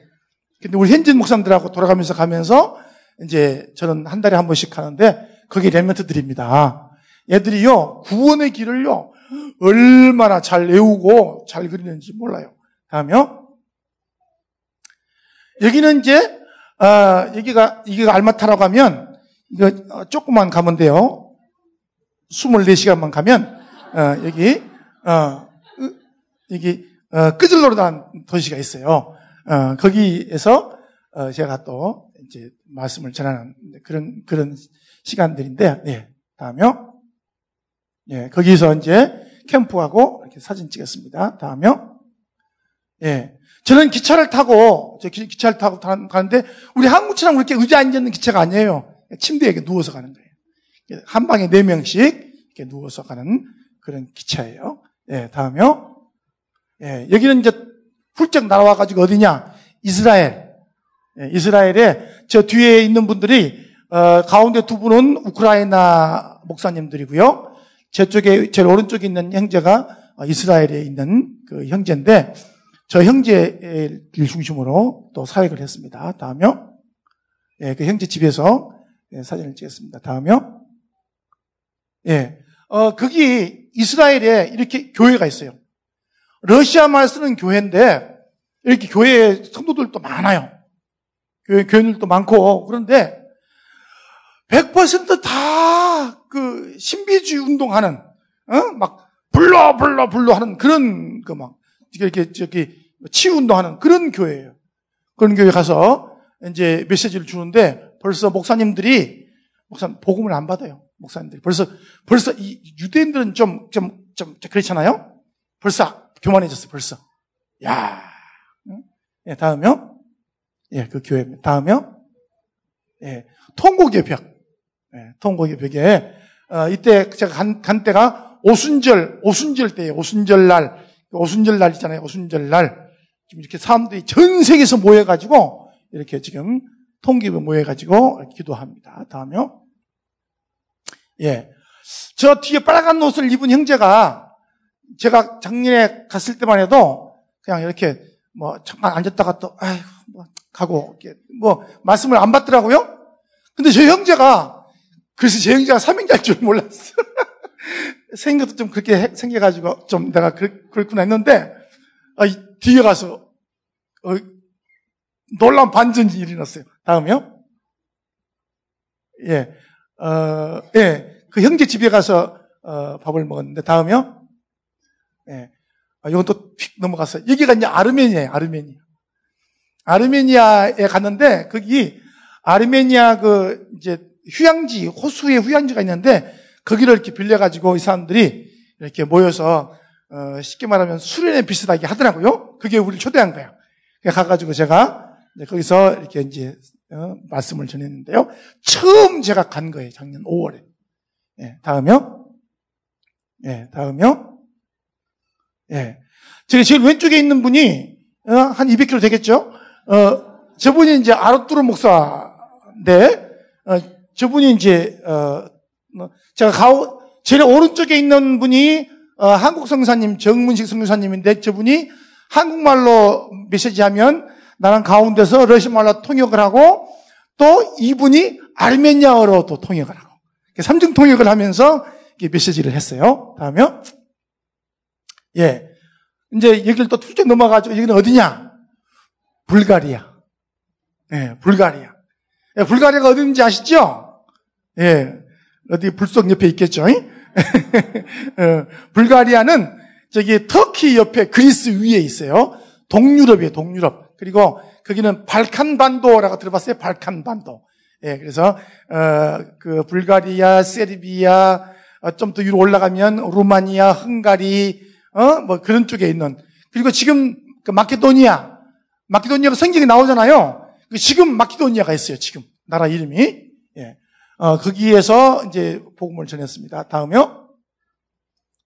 근데 우리 현진 목사님들하고 돌아가면서 가면서 이제 저는 한 달에 한 번씩 가는데 거기 레멘트 드립니다. 얘들이요 구원의 길을요 얼마나 잘 외우고 잘 그리는지 몰라요. 다음요. 여기는 이제 어, 여기가 여기가 알마타라고 하면 이거 어, 조금만 가면 돼요. 24시간만 가면 어, 여기 어, 여기 어, 끄질로르다는 도시가 있어요. 어, 거기에서 어, 제가 또 이제 말씀을 전하는 그런 그런 시간들인데, 네, 다음요. 예, 거기서 이제 캠프하고 이렇게 사진 찍었습니다. 다음요. 예. 저는 기차를 타고, 저 기차를 타고 가는데, 우리 한국처럼 그렇게 의자 앉아있는 기차가 아니에요. 침대에 이렇게 누워서 가는 거예요. 한 방에 네 명씩 이렇게 누워서 가는 그런 기차예요. 예, 다음요. 예, 여기는 이제 훌쩍 날아와가지고 어디냐? 이스라엘. 예, 이스라엘에 저 뒤에 있는 분들이, 어, 가운데 두 분은 우크라이나 목사님들이고요. 저쪽에 제일 오른쪽에 있는 형제가 이스라엘에 있는 그 형제인데 저 형제를 중심으로 또 사역을 했습니다. 다음요. 예, 그 형제 집에서 예, 사진을 찍었습니다. 다음요. 예, 어, 거기 이스라엘에 이렇게 교회가 있어요. 러시아 말 쓰는 교회인데 이렇게 교회 성도들도 많아요. 교회, 교인들도 많고 그런데 100%다 그 신비주의 운동하는 어? 막 불러 불러 불러 하는 그런 그 막 이렇게 저기 치유 운동하는 그런 교회예요. 그런 교회 가서 이제 메시지를 주는데 벌써 목사님들이 목사 복음을 안 받아요. 목사님들이 벌써 벌써 이 유대인들은 좀 좀좀 그렇잖아요. 벌써 교만해졌어. 벌써. 야. 예, 다음요. 예, 그 교회. 다음요. 예, 통곡의 벽. 예, 통곡의 벽에 어, 이때 제가 간, 간 때가 오순절, 오순절 때예요. 오순절 날. 오순절 날 있잖아요. 오순절 날. 지금 이렇게 사람들이 전 세계에서 모여가지고 이렇게 지금 통기부 모여가지고 기도합니다. 다음요. 예. 저 뒤에 빨간 옷을 입은 형제가 제가 작년에 갔을 때만 해도 그냥 이렇게 뭐 잠깐 앉았다가 또 아이고 뭐 가고 뭐 말씀을 안 받더라고요. 근데 저 형제가 그래서 제 형제가 삼행자일 줄 몰랐어. 생긴 것도 좀 그렇게 생겨가지고 좀 내가 그렇구나 했는데 아, 뒤에 가서 어, 놀라운 반전이 일어났어요. 다음이요. 예, 어, 예, 그 형제 집에 가서 어, 밥을 먹었는데 다음이요. 예, 아, 이건 또 휙 넘어갔어요. 여기가 이제 아르메니아예요. 아르메니아. 아르메니아에 갔는데 거기 아르메니아 그 이제 휴양지 호수에 휴양지가 있는데 거기를 이렇게 빌려가지고 이 사람들이 이렇게 모여서 어, 쉽게 말하면 수련회 비슷하게 하더라고요. 그게 우리를 초대한 거예요. 가가지고 제가 거기서 이렇게 이제 어, 말씀을 전했는데요. 처음 제가 간 거예요. 작년 5월에. 예, 다음요. 예, 다음요. 예. 제가 제일 왼쪽에 있는 분이 어, 한 200km 되겠죠? 어, 저분이 이제 아르뚜르 목사인데 어, 저분이 이제 어, 뭐, 제가 가오 제일 오른쪽에 있는 분이 어, 한국 성사님 정문식 성사님인데 저분이 한국말로 메시지하면 나는 가운데서 러시아말로 통역을 하고 또 이분이 아르메니아어로 또 통역을 하고 삼중 통역을 하면서 메시지를 했어요. 다음에 예 이제 여기를 또 툴쩍 넘어가지고 여기는 어디냐? 불가리아. 예, 불가리아. 예, 불가리아가 어딘지 아시죠? 예, 어디 불속 옆에 있겠죠? 어, 불가리아는 저기 터키 옆에 그리스 위에 있어요. 동유럽이에요, 동유럽. 그리고 거기는 발칸 반도라고 들어봤어요? 발칸 반도. 예, 그래서 어, 그 불가리아, 세르비아, 어, 좀더 위로 올라가면 루마니아, 헝가리, 어, 뭐 그런 쪽에 있는 그리고 지금 그 마케도니아, 마케도니아가 성경에 나오잖아요. 그 지금 마케도니아가 있어요. 지금 나라 이름이. 예. 어, 거기에서 이제 복음을 전했습니다. 다음요.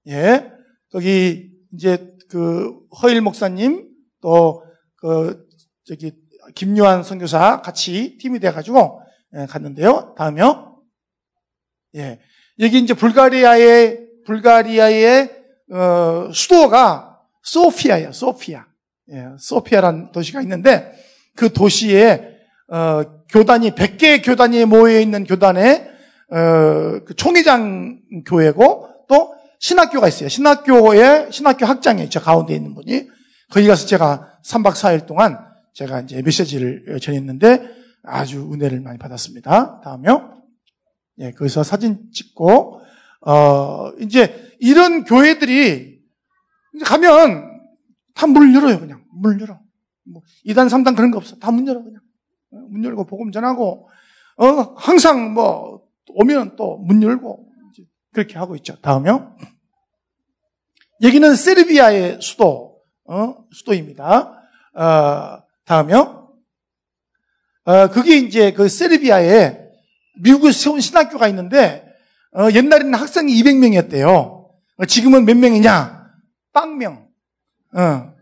예. 거기 이제 그 허일 목사님 또 그 저기 김요한 선교사 같이 팀이 돼 가지고 예, 갔는데요. 다음요. 예. 여기 이제 불가리아의 불가리아의 어, 수도가 소피아예요. 소피아. 예, 소피아란 도시가 있는데 그 도시에 어, 교단이 100개의 교단이 모여 있는 교단에 어, 그 총회장 교회고 또 신학교가 있어요. 신학교에 신학교 학장이 있죠. 가운데 있는 분이 거기 가서 제가 3박 4일 동안 제가 이제 메시지를 전했는데 아주 은혜를 많이 받았습니다. 다음요. 예, 거기서 사진 찍고 어, 이제 이런 교회들이 가면 다문 열어요, 그냥. 문 열어. 뭐 2단, 3단 그런 거 없어. 다 문 열어, 그냥. 어, 문 열고 복음 전하고, 어, 항상 뭐, 오면 또 문 열고, 그렇게 하고 있죠. 다음요. 여기는 세르비아의 수도, 어, 수도입니다. 어, 다음요. 어, 그게 이제 그 세르비아에 미국에 세운 신학교가 있는데, 어, 옛날에는 학생이 200명이었대요. 어, 지금은 몇 명이냐? 빵명. 어.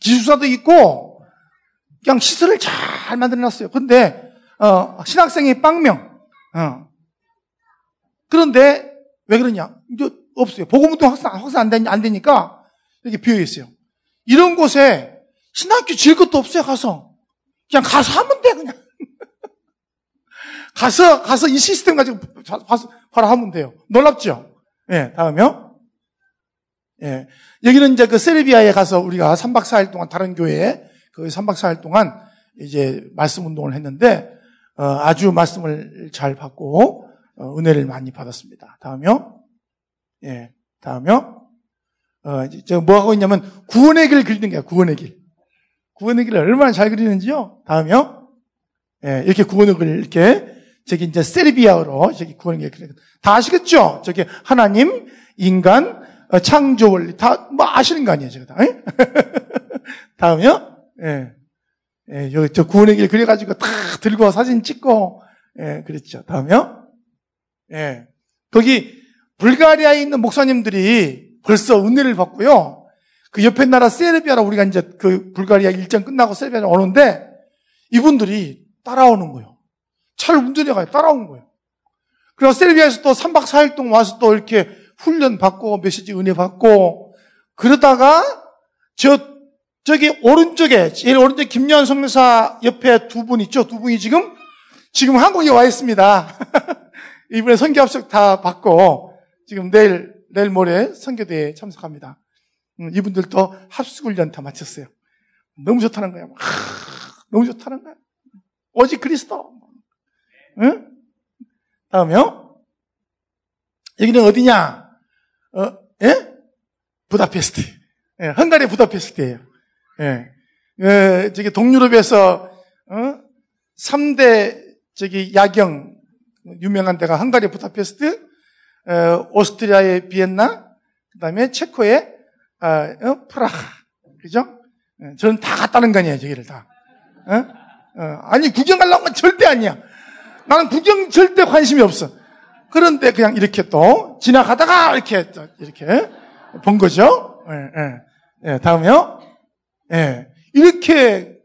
기숙사도 있고, 그냥 시설을 잘 만들어놨어요. 근데, 어, 신학생이 빵명. 어. 그런데, 왜 그러냐? 이제 없어요. 보고문도 확산, 확산 안, 되니, 안 되니까, 이렇게 비어 있어요. 이런 곳에 신학교 지을 것도 없어요, 가서. 그냥 가서 하면 돼, 그냥. 가서, 가서 이 시스템 가지고 바로 하면 돼요. 놀랍죠? 예, 다음요. 예. 여기는 이제 그 세르비아에 가서 우리가 3박 4일 동안 다른 교회에 그 3박 4일 동안 이제 말씀 운동을 했는데, 어, 아주 말씀을 잘 받고, 어, 은혜를 많이 받았습니다. 다음요. 예. 다음요. 어, 제가 뭐 하고 있냐면 구원의 길 그리는 거야, 구원의 길. 구원의 길을 얼마나 잘 그리는지요? 다음요. 예, 이렇게 구원의 길을 이렇게 저기 이제 세르비아어로 저기 구원의 길 그리는 다 아시겠죠? 저기 하나님, 인간, 어, 창조 원리 다 뭐 아시는 거 아니에요, 제가 다. 다음요. 예. 예, 여기 저 구원의 길 그려가지고 다 들고 사진 찍고, 예, 그랬죠. 다음요. 예. 거기 불가리아에 있는 목사님들이 벌써 은혜를 받고요. 그 옆에 나라 세르비아라 우리가 이제 그 불가리아 일정 끝나고 세르비아로 오는데 이분들이 따라오는 거예요. 차를 운전해 가요. 따라오는 거예요. 그래서 세르비아에서 또 3박 4일 동안 와서 또 이렇게 훈련 받고 메시지 은혜 받고 그러다가 저 저기 오른쪽에 제일 오른쪽 김여한 성사 옆에 두 분 있죠. 두 분이 지금 지금 한국에 와 있습니다. 이번에 선교 합숙 다 받고 지금 내일 내일 모레 선교대에 참석합니다. 음, 이분들도 합숙 훈련 다 마쳤어요. 너무 좋다는 거예요. 하, 너무 좋다는 거예요. 오직 그리스도. 응? 다음요. 여기는 어디냐? 어, 예? 부다페스트. 예, 헝가리 부다페스트예요. 예. 예, 저기 동유럽에서 어? 3대 저기 야경 유명한 데가 헝가리 부다페스트, 어, 오스트리아의 비엔나, 그다음에 체코의 어, 어, 프라하, 그죠? 예, 저는 다 갔다는 거 아니에요, 저기를 다. 어? 어, 아니 구경 가려는 건 절대 아니야. 나는 구경 절대 관심이 없어. 그런데 그냥 이렇게 또 지나가다가 이렇게 이렇게 본 거죠. 예, 예. 예, 다음에요. 예, 이렇게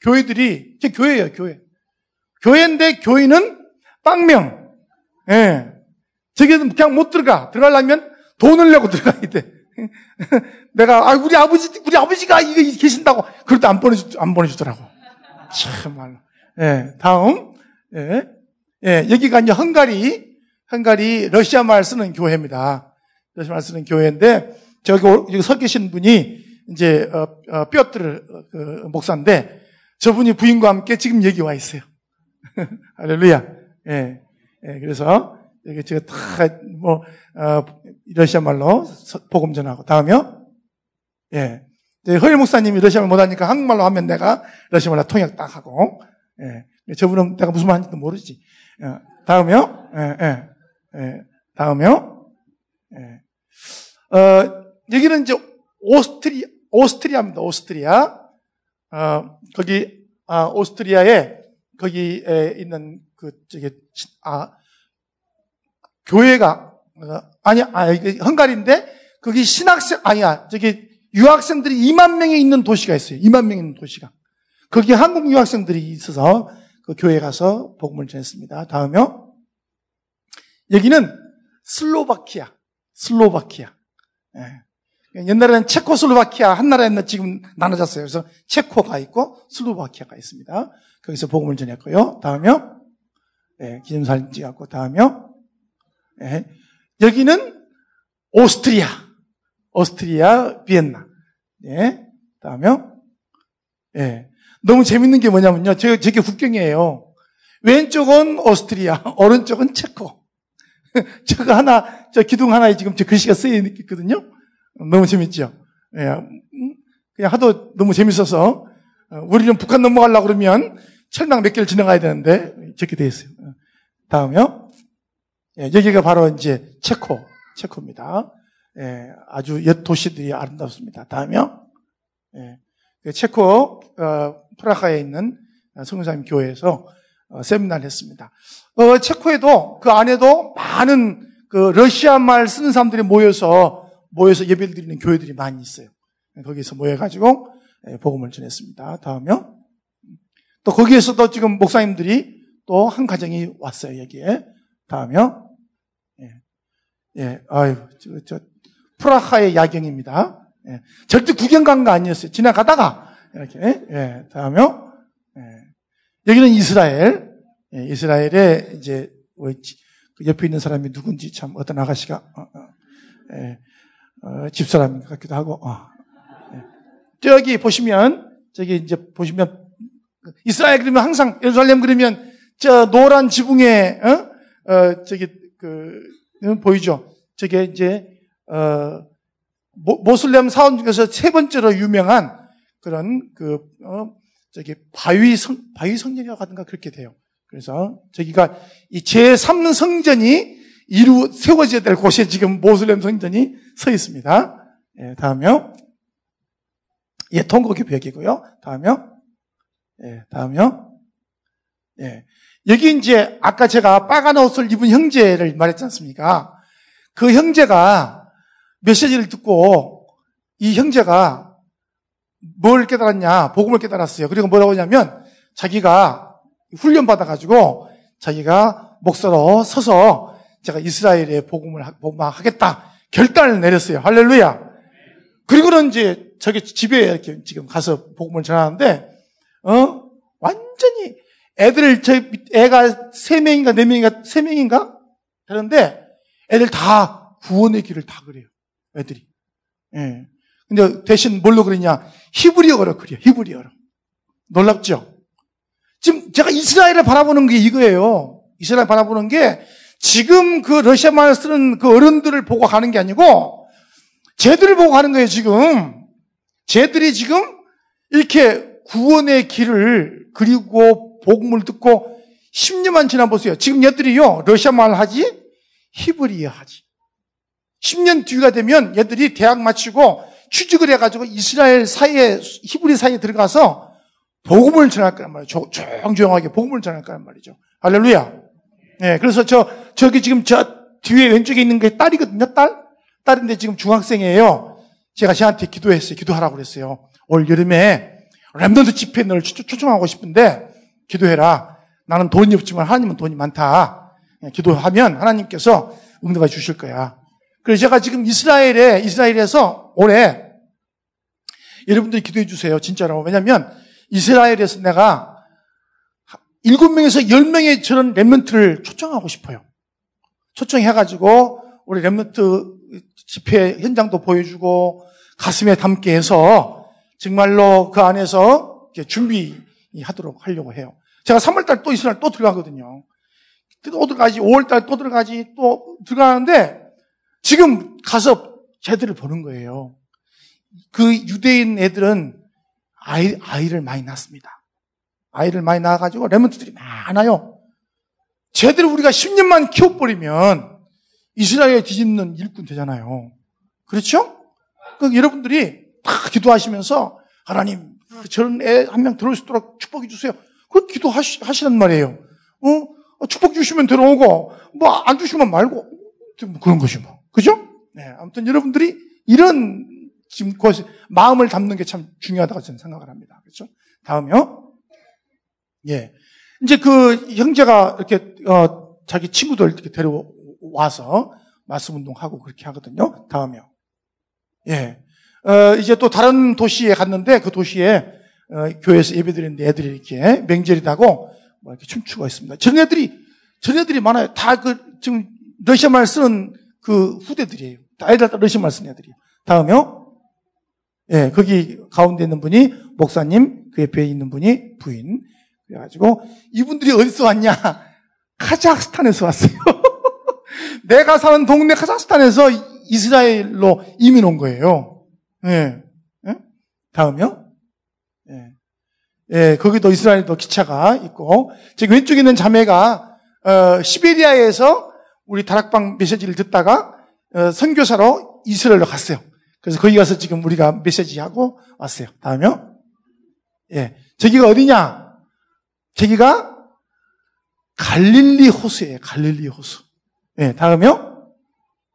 교회들이 제 교회예요, 교회. 교회인데 교회는 빵명. 예. 저기는 그냥 못 들어가. 들어가려면 돈을 내고 들어가야 돼. 내가, 아, 우리 아버지, 우리 아버지가 이거 계신다고. 그래도 안 보내주, 안 보내주더라고. 참말로. 예, 다음. 예. 예, 여기가 이제 헝가리, 헝가리 러시아 말 쓰는 교회입니다. 러시아 말 쓰는 교회인데, 저기, 서 계신 분이 이제, 어, 어, 뼈트를, 어, 그, 목사인데, 저분이 부인과 함께 지금 여기 와 있어요. 할렐루야. 예. 예, 그래서, 여기 제가 다, 뭐, 어, 러시아 말로 복음 전하고. 다음이요? 예. 허일 목사님이 러시아 말 못하니까 한국말로 하면 내가 러시아 말로 통역 딱 하고, 예. 저분은 내가 무슨 말 하는지도 모르지. 예. 다음이요? 예, 예, 예. 다음이요? 예. 어, 여기는 이제 오스트리, 오스트리아입니다. 오스트리아. 어, 거기, 아, 오스트리아에, 거기에 있는 그, 저기, 아, 교회가 어, 아니 아 헝가리인데 거기 신학생 아니야 저기 유학생들이 2만 명이 있는 도시가 있어요. 2만 명이 있는 도시가 거기 한국 유학생들이 있어서 그 교회 가서 복음을 전했습니다. 다음요 여기는 슬로바키아 슬로바키아 예. 옛날에는 체코슬로바키아 한 나라였는데 지금 나눠졌어요. 그래서 체코가 있고 슬로바키아가 있습니다. 거기서 복음을 전했고요. 다음요 예, 기념사진 찍었고 다음요 예. 여기는 오스트리아, 오스트리아, 비엔나. 예. 다음에요. 예. 너무 재밌는 게 뭐냐면요. 저, 저게 국경이에요. 왼쪽은 오스트리아, 오른쪽은 체코. 저거 하나, 저 기둥 하나에 지금 저 글씨가 쓰여 있거든요. 너무 재밌죠? 예. 음, 그냥 하도 너무 재밌어서, 어, 우리는 북한 넘어가려고 그러면 철당 몇 개를 지나가야 되는데, 저렇게 돼 있어요. 어. 다음에요. 예, 여기가 바로 이제 체코, 체코입니다. 예, 아주 옛 도시들이 아름답습니다. 다음이요. 예, 그 체코 어, 프라하에 있는 성교사님 교회에서 어, 세미나를 했습니다. 어, 체코에도 그 안에도 많은 그 러시아 말 쓰는 사람들이 모여서 모여서 예배를 드리는 교회들이 많이 있어요. 거기서 모여가지고 예, 복음을 전했습니다. 다음요. 또 거기에서도 지금 목사님들이 또 한 가정이 왔어요 여기에. 다음요. 예, 예, 아유, 저, 저 프라하의 야경입니다. 예. 절대 구경 간 거 아니었어요. 지나가다가 이렇게 예. 다음에 예. 여기는 이스라엘. 예. 이스라엘의 이제 그 옆에 있는 사람이 누군지 참 어떤 아가씨가 어, 어, 예. 어, 집사람 같기도 하고 어. 예. 저기 보시면 저기 이제 보시면 이스라엘 그러면 항상 예루살렘 그러면 저 노란 지붕에 어? 어 저기 그 보이죠? 저게 이제 어 모슬렘 사원 중에서 세 번째로 유명한 그런 그 어, 저기 바위 성 바위 성전이라고 하든가 그렇게 돼요. 그래서 저기가 이 제3 성전이 이루 세워져야 될 곳에 지금 모슬렘 성전이 서 있습니다. 예, 다음요. 예, 통곡의 벽이고요. 다음요. 예, 다음요. 예. 여기 이제 아까 제가 빨간 옷을 입은 형제를 말했지 않습니까? 그 형제가 메시지를 듣고 이 형제가 뭘 깨달았냐? 복음을 깨달았어요. 그리고 뭐라고 하냐면 자기가 훈련 받아가지고 자기가 목사로 서서 제가 이스라엘에 복음을 하겠다 결단을 내렸어요. 할렐루야. 그리고는 이제 저기 집에 이렇게 지금 가서 복음을 전하는데 어 완전히 애들 저 애가 세 명인가 네 명인가 세 명인가 그런데 애들 다 구원의 길을 다 그래요. 애들이. 예. 근데 대신 뭘로 그러냐? 히브리어로 그려. 히브리어로. 놀랍죠? 지금 제가 이스라엘을 바라보는 게 이거예요. 이스라엘 바라보는 게 지금 그 러시아 말 쓰는 그 어른들을 보고 가는 게 아니고 쟤들을 보고 가는 거예요, 지금. 쟤들이 지금 이렇게 구원의 길을 그리고 복음을 듣고 10년만 지나 보세요. 지금 얘들이요, 러시아 말 하지? 히브리어 하지. 10년 뒤가 되면 얘들이 대학 마치고 취직을 해가지고 이스라엘 사이에, 히브리 사이에 들어가서 복음을 전할 거란 말이죠. 조용조용하게 복음을 전할 거란 말이죠. 할렐루야. 네, 그래서 저, 저기 지금 저 뒤에 왼쪽에 있는 게 딸이거든요, 딸? 딸인데 지금 중학생이에요. 제가 저한테 기도했어요. 기도하라고 그랬어요. 올 여름에 Remnant 집회 널 초청하고 싶은데 기도해라. 나는 돈이 없지만 하나님은 돈이 많다. 예, 기도하면 하나님께서 응답해 주실 거야. 그래서 제가 지금 이스라엘에, 이스라엘에서 올해 여러분들이 기도해 주세요. 진짜로. 왜냐면 이스라엘에서 내가 일곱 명에서 열 명의 저런 Remnant를 초청하고 싶어요. 초청해가지고 우리 랩런트 집회 현장도 보여주고 가슴에 담게 해서 정말로 그 안에서 준비하도록 하려고 해요. 제가 3월달 또 이스라엘 또 들어가거든요. 또 들어가지, 5월달 또 들어가지, 또 들어가는데 지금 가서 쟤들을 보는 거예요. 그 유대인 애들은 아이, 아이를 많이 낳습니다. 아이를 많이 낳아가지고 레몬트들이 많아요. 쟤들을 우리가 10년만 키워버리면 이스라엘 뒤집는 일꾼 되잖아요. 그렇죠? 그 여러분들이 다 기도하시면서 하나님 저런 애 한 명 들어올 수 있도록 축복해 주세요. 그 기도하시란 말이에요. 어? 축복 주시면 들어오고 뭐 안 주시면 말고 뭐 그런 것이 뭐. 그죠? 네. 아무튼 여러분들이 이런 지금 그 마음을 담는 게 참 중요하다고 저는 생각을 합니다. 그렇죠? 다음요. 예. 이제 그 형제가 이렇게 어, 자기 친구들 이렇게 데려와서 말씀 운동하고 그렇게 하거든요. 다음요. 예. 어, 이제 또 다른 도시에 갔는데 그 도시에 어, 교회에서 예배드리는데 애들이 이렇게 맹절이다고 뭐 이렇게 춤추고 있습니다. 전애들이 전애들이 많아요. 다 그 지금 러시아 말 쓰는 그 후대들이에요. 다 애들 다 러시아 말 쓰는 애들이에요. 다음요. 예, 거기 가운데 있는 분이 목사님, 그 옆에 있는 분이 부인. 그래가지고 이분들이 어디서 왔냐? 카자흐스탄에서 왔어요. 내가 사는 동네 카자흐스탄에서 이스라엘로 이민 온 거예요. 예. 예? 다음요? 예. 예, 거기도 이스라엘도 기차가 있고, 저기 왼쪽에 있는 자매가, 어, 시베리아에서 우리 다락방 메시지를 듣다가, 어, 선교사로 이스라엘로 갔어요. 그래서 거기 가서 지금 우리가 메시지 하고 왔어요. 다음요? 예. 저기가 어디냐? 저기가 갈릴리 호수예요. 갈릴리 호수. 예. 다음요?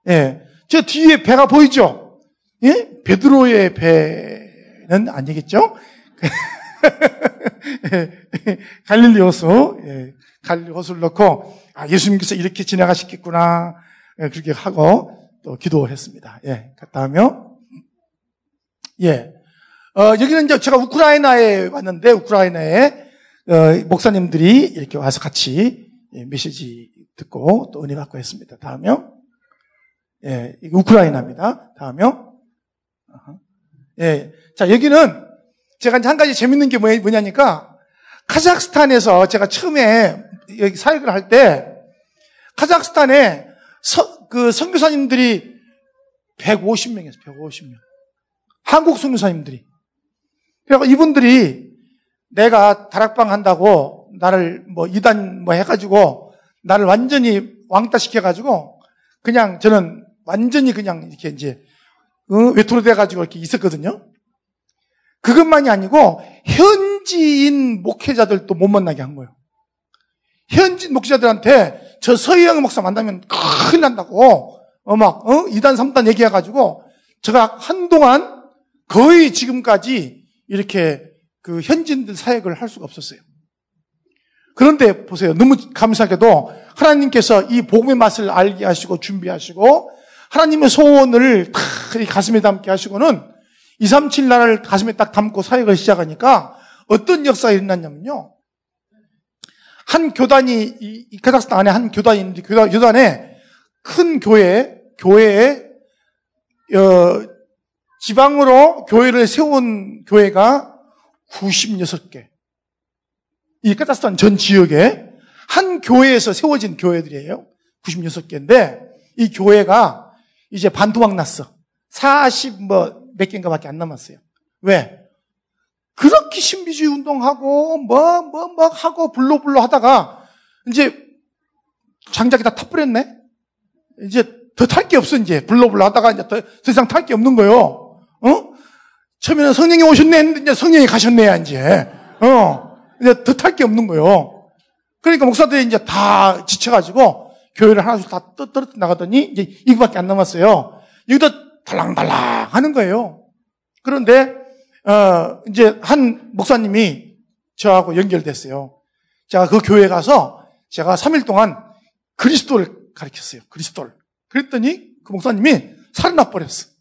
예. 저 뒤에 배가 보이죠? 예? 베드로의 배는 아니겠죠? 갈릴리 호수. 예. 갈릴리 호수를 넣고, 아, 예수님께서 이렇게 지나가시겠구나. 예, 그렇게 하고 또 기도했습니다. 예. 다음요? 예. 어, 여기는 이제 제가 우크라이나에 왔는데, 우크라이나에, 어, 목사님들이 이렇게 와서 같이 예, 메시지 듣고 또 은혜 받고 했습니다. 다음요. 예, 우크라이나입니다. 다음요. 예. 자, 여기는 제가 한 가지 재밌는 게 뭐냐니까, 카자흐스탄에서 제가 처음에 여기 사역을 할 때, 카자흐스탄에 서, 그 선교사님들이 150명이었어요. 150명. 한국 선교사님들이. 그래서 이분들이 내가 다락방 한다고 나를 뭐 이단 뭐 해가지고 나를 완전히 왕따 시켜가지고 그냥 저는 완전히 그냥 이렇게 이제 어, 외톨이 돼가지고 이렇게 있었거든요. 그것만이 아니고 현지인 목회자들도 못 만나게 한 거예요. 현지인 목회자들한테 저 서희영 목사 만나면 큰일 난다고 어, 막, 어? 2단, 3단 얘기해가지고, 제가 한동안 거의 지금까지 이렇게 그 현지인들 사역을 할 수가 없었어요. 그런데 보세요. 너무 감사하게도 하나님께서 이 복음의 맛을 알게 하시고 준비하시고 하나님의 소원을 탁 가슴에 담게 하시고는 2, 3, 7 날을 가슴에 딱 담고 사역을 시작하니까 어떤 역사가 일어났냐면요. 한 교단이, 이 카자흐스탄 안에 한 교단이 있는데 교단, 교단에 큰 교회, 교회에 어, 지방으로 교회를 세운 교회가 96개. 이 카자흐스탄 전 지역에 한 교회에서 세워진 교회들이에요. 96개인데 이 교회가 이제 반토막 났어. 40 뭐 몇 개인가밖에 안 남았어요. 왜? 그렇게 신비주의 운동하고 뭐 뭐뭐 뭐 하고 불로불로 하다가 이제 장작이 다 타버렸네. 이제 더 탈 게 없어, 이제. 불러불러 하다가 이제 더, 더 이상 탈 게 없는 거요. 어? 처음에는 성령이 오셨네 이제 성령이 가셨네, 이제. 어. 이제 더탈게 없는 거요. 그러니까 목사들이 이제 다 지쳐가지고 교회를 하나씩 다 떨어져 나가더니 이제 이거밖에 안 남았어요. 여기도 달랑달랑 하는 거예요. 그런데, 어, 이제 한 목사님이 저하고 연결됐어요. 제가 그 교회에 가서 제가 3일 동안 그리스도를 가르쳤어요. 그리스도를. 그랬더니 그 목사님이 살아나 버렸어.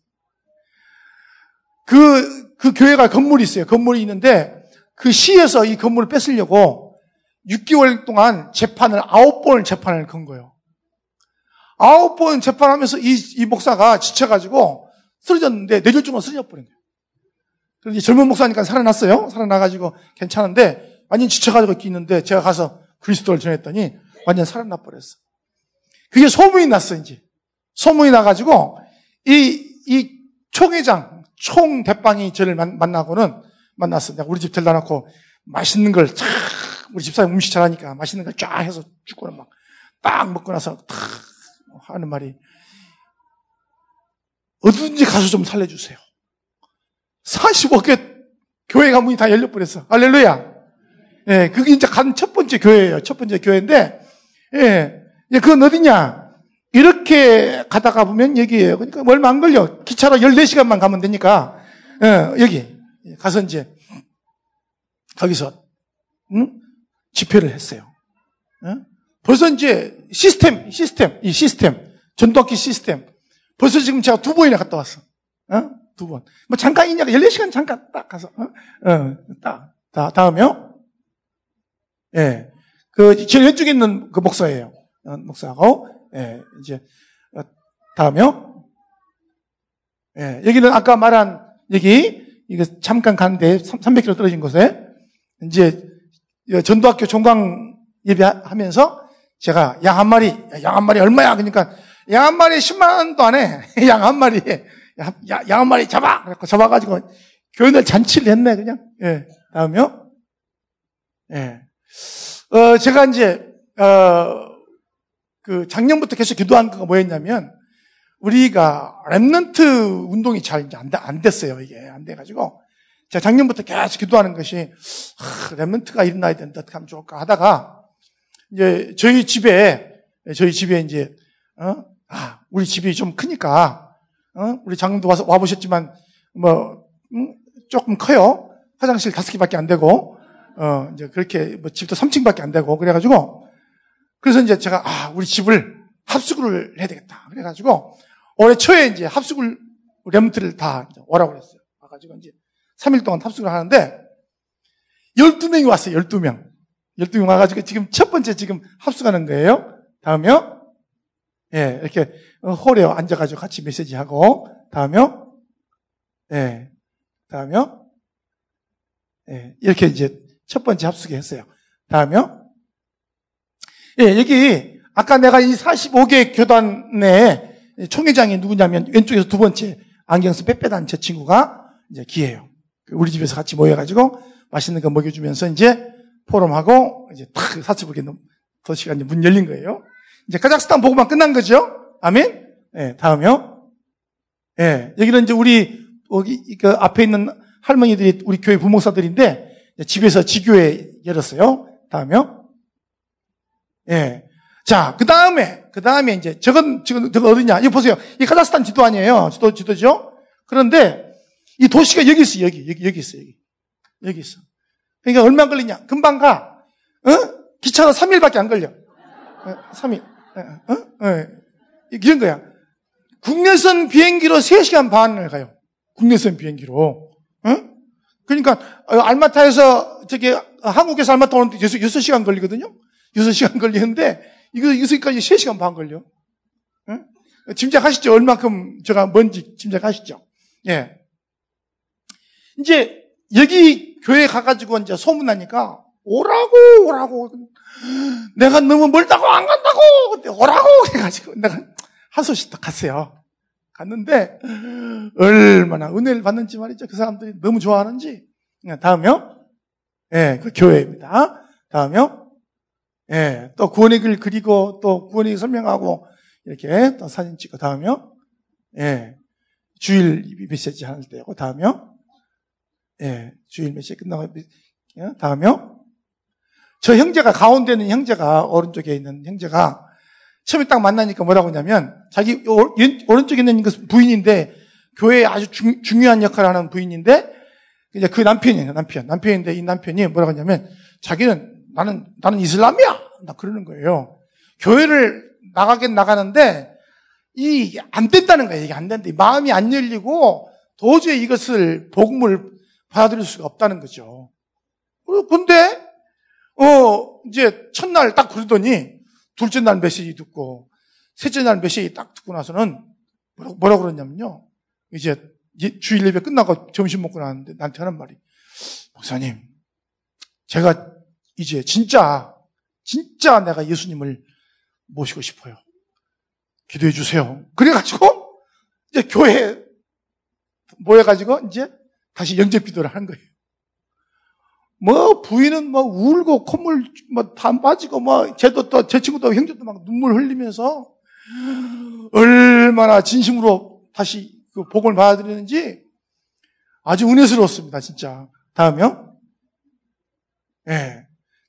그, 그 교회가 건물이 있어요. 건물이 있는데 그 시에서 이 건물을 뺏으려고 6개월 동안 재판을, 아홉 번을 재판을 건 거예요. 아홉 번 재판하면서 이, 이 목사가 지쳐가지고 쓰러졌는데 뇌졸중으로 쓰러져 버린 거예요. 그래서 젊은 목사니까 살아났어요. 살아나가지고 괜찮은데 완전 지쳐가지고 있는데 제가 가서 그리스도를 전했더니 완전 살아나 버렸어. 그게 소문이 났어, 이제. 소문이 나가지고 이, 이 총회장, 총 대빵이 저를 만나고는 만났어. 내가 우리 집 들다 놓고 맛있는 걸 쫙, 우리 집사님 음식 잘하니까 맛있는 걸 쫙 해서 죽고는 막 딱 먹고 나서 탁 하는 말이 어디든지 가서 좀 살려주세요. 45개 교회가 문이 다 열려버렸어. 할렐루야. 예, 그게 이제 간 첫 번째 교회예요. 첫 번째 교회인데, 예, 그건 어디냐? 이렇게 가다가 보면 여기에요. 그러니까 얼마 안 걸려. 기차로 14시간만 가면 되니까, 어, 여기 가서 이제, 거기서, 응? 집회를 했어요. 어? 벌써 이제 시스템, 시스템, 이 시스템, 전도학기 시스템. 벌써 지금 제가 두 번이나 갔다 왔어. 어? 두 번. 뭐 잠깐이냐, 14시간 잠깐 딱 가서, 어? 어 딱, 다, 다음에요? 예. 네. 그, 제일 왼쪽에 있는 그 목사예요. 어, 목사하고, 예, 이제 어, 다음에요. 예, 여기는 아까 말한 여기 이거 잠깐 갔는데 300km 떨어진 곳에 이제 전도학교 종강 예배하면서 제가 양 한 마리, 양 한 마리 얼마야? 그러니까 양 한 마리 10만 원도 안 해. 양 한 마리, 양 한 마리 잡아! 그래서 잡아가지고 교인들 잔치를 했네, 그냥. 예, 다음에요. 예. 어, 제가 이제, 어, 그 작년부터 계속 기도한 거가 뭐였냐면 우리가 랩런트 운동이 잘 안, 안 됐어요. 이게 안 돼가지고 제가 작년부터 계속 기도하는 것이 아, 랩런트가 일어나야 된다. 어떻게 하면 좋을까 하다가 이제 저희 집에 저희 집에 이제 어? 아, 우리 집이 좀 크니까 어? 우리 장도 와서 와 보셨지만 뭐 음? 조금 커요. 화장실 다섯 개밖에 안 되고 어 이제 그렇게 뭐 집도 3층밖에 안 되고 그래가지고 그래서 이제 제가 아 우리 집을 합숙을 해야 되겠다. 그래가지고 올해 초에 이제 합숙을 렘트를 다 오라고 그랬어요. 와가지고 이제 3일 동안 탑승을 하는데 12명이 왔어요. 12명. 12명 와가지고 지금 첫 번째 지금 합숙하는 거예요. 다음에요. 예, 이렇게 홀에 앉아가지고 같이 메시지 하고, 다음에요. 예, 다음에요. 예, 이렇게 이제 첫 번째 합숙에 했어요. 다음에요. 예, 여기 아까 내가 이 45개 교단의 총회장이 누구냐면 왼쪽에서 두 번째 안경 쓴 빼빼단 저 친구가 이제 기예요. 우리 집에서 같이 모여가지고 맛있는 거 먹여주면서 이제 포럼하고 이제 탁 사츠부게 도시가 이제 문 열린 거예요. 이제 카자흐스탄 보고만 끝난 거죠. 아멘. 예, 다음요. 예, 여기는 이제 우리 여기 그 앞에 있는 할머니들이 우리 교회 부목사들인데 집에서 지교회 열었어요. 다음요. 예. 자, 그 다음에, 그 다음에 이제, 저건, 지금, 저거 어디냐? 이거 보세요. 이 카자흐스탄 지도 아니에요. 지도, 지도죠? 그런데, 이 도시가 여기 있어, 여기, 여기, 여기 있어, 여기. 여기 있어. 그러니까 얼마 걸리냐? 금방 가. 어? 기차는 3일밖에 안 걸려. 어, 3일. 어? 어? 이런 거야. 국내선 비행기로 3시간 반을 가요. 국내선 비행기로. 어? 그러니까, 어, 알마타에서, 저기, 한국에서 알마타 오는데 6, 6시간 걸리거든요? 6시간 걸리는데, 이거 여기까지 3시간 반 걸려. 응? 짐작하시죠? 얼만큼 제가 뭔지 짐작하시죠? 예. 이제 여기 교회 가가지고 이제 소문나니까 오라고 오라고 내가 너무 멀다고 안 간다고 근데 오라고 해가지고 내가 하소시 딱 갔어요. 갔는데 얼마나 은혜를 받는지 말이죠. 그 사람들이 너무 좋아하는지. 다음요. 예, 그 교회입니다. 다음요. 예, 또 구원의 글 그리고 또 구원의 설명하고 이렇게 또 사진 찍고 다음요. 예, 주일 메시지 할 때고 다음요. 예, 주일 메시지 끝나고 예, 다음요. 저 형제가 가운데 있는 형제가 오른쪽에 있는 형제가 처음에 딱 만나니까 뭐라고 하냐면 자기 오른쪽에 있는 그 부인인데 교회에 아주 중, 요한 역할을 하는 부인인데 이제 그 남편이에요 남편 남편인데 이 남편이 뭐라고 하냐면 자기는 나는, 나는 이슬람이야! 나 그러는 거예요. 교회를 나가긴 나가는데, 이, 안 된다는 거예요. 이게 안 된다. 마음이 안 열리고, 도저히 이것을, 복음을 받아들일 수가 없다는 거죠. 근데, 어, 이제 첫날 딱 그러더니, 둘째 날 메시지 듣고, 셋째 날 메시지 딱 듣고 나서는, 뭐라, 고 그러냐면요. 이제, 주일 예배 끝나고 점심 먹고 나왔는데, 나한테 하는 말이, 목사님, 제가 이제 진짜, 진짜 내가 예수님을 모시고 싶어요. 기도해 주세요. 그래가지고, 이제 교회에 모여가지고, 이제 다시 영접 기도를 하는 거예요. 뭐, 부인은 뭐, 울고, 콧물 뭐, 다 빠지고, 뭐, 쟤도 또, 제 친구도 형제도 막 눈물 흘리면서, 얼마나 진심으로 다시 그 복을 받아들이는지 아주 은혜스러웠습니다, 진짜. 다음요? 예. 네.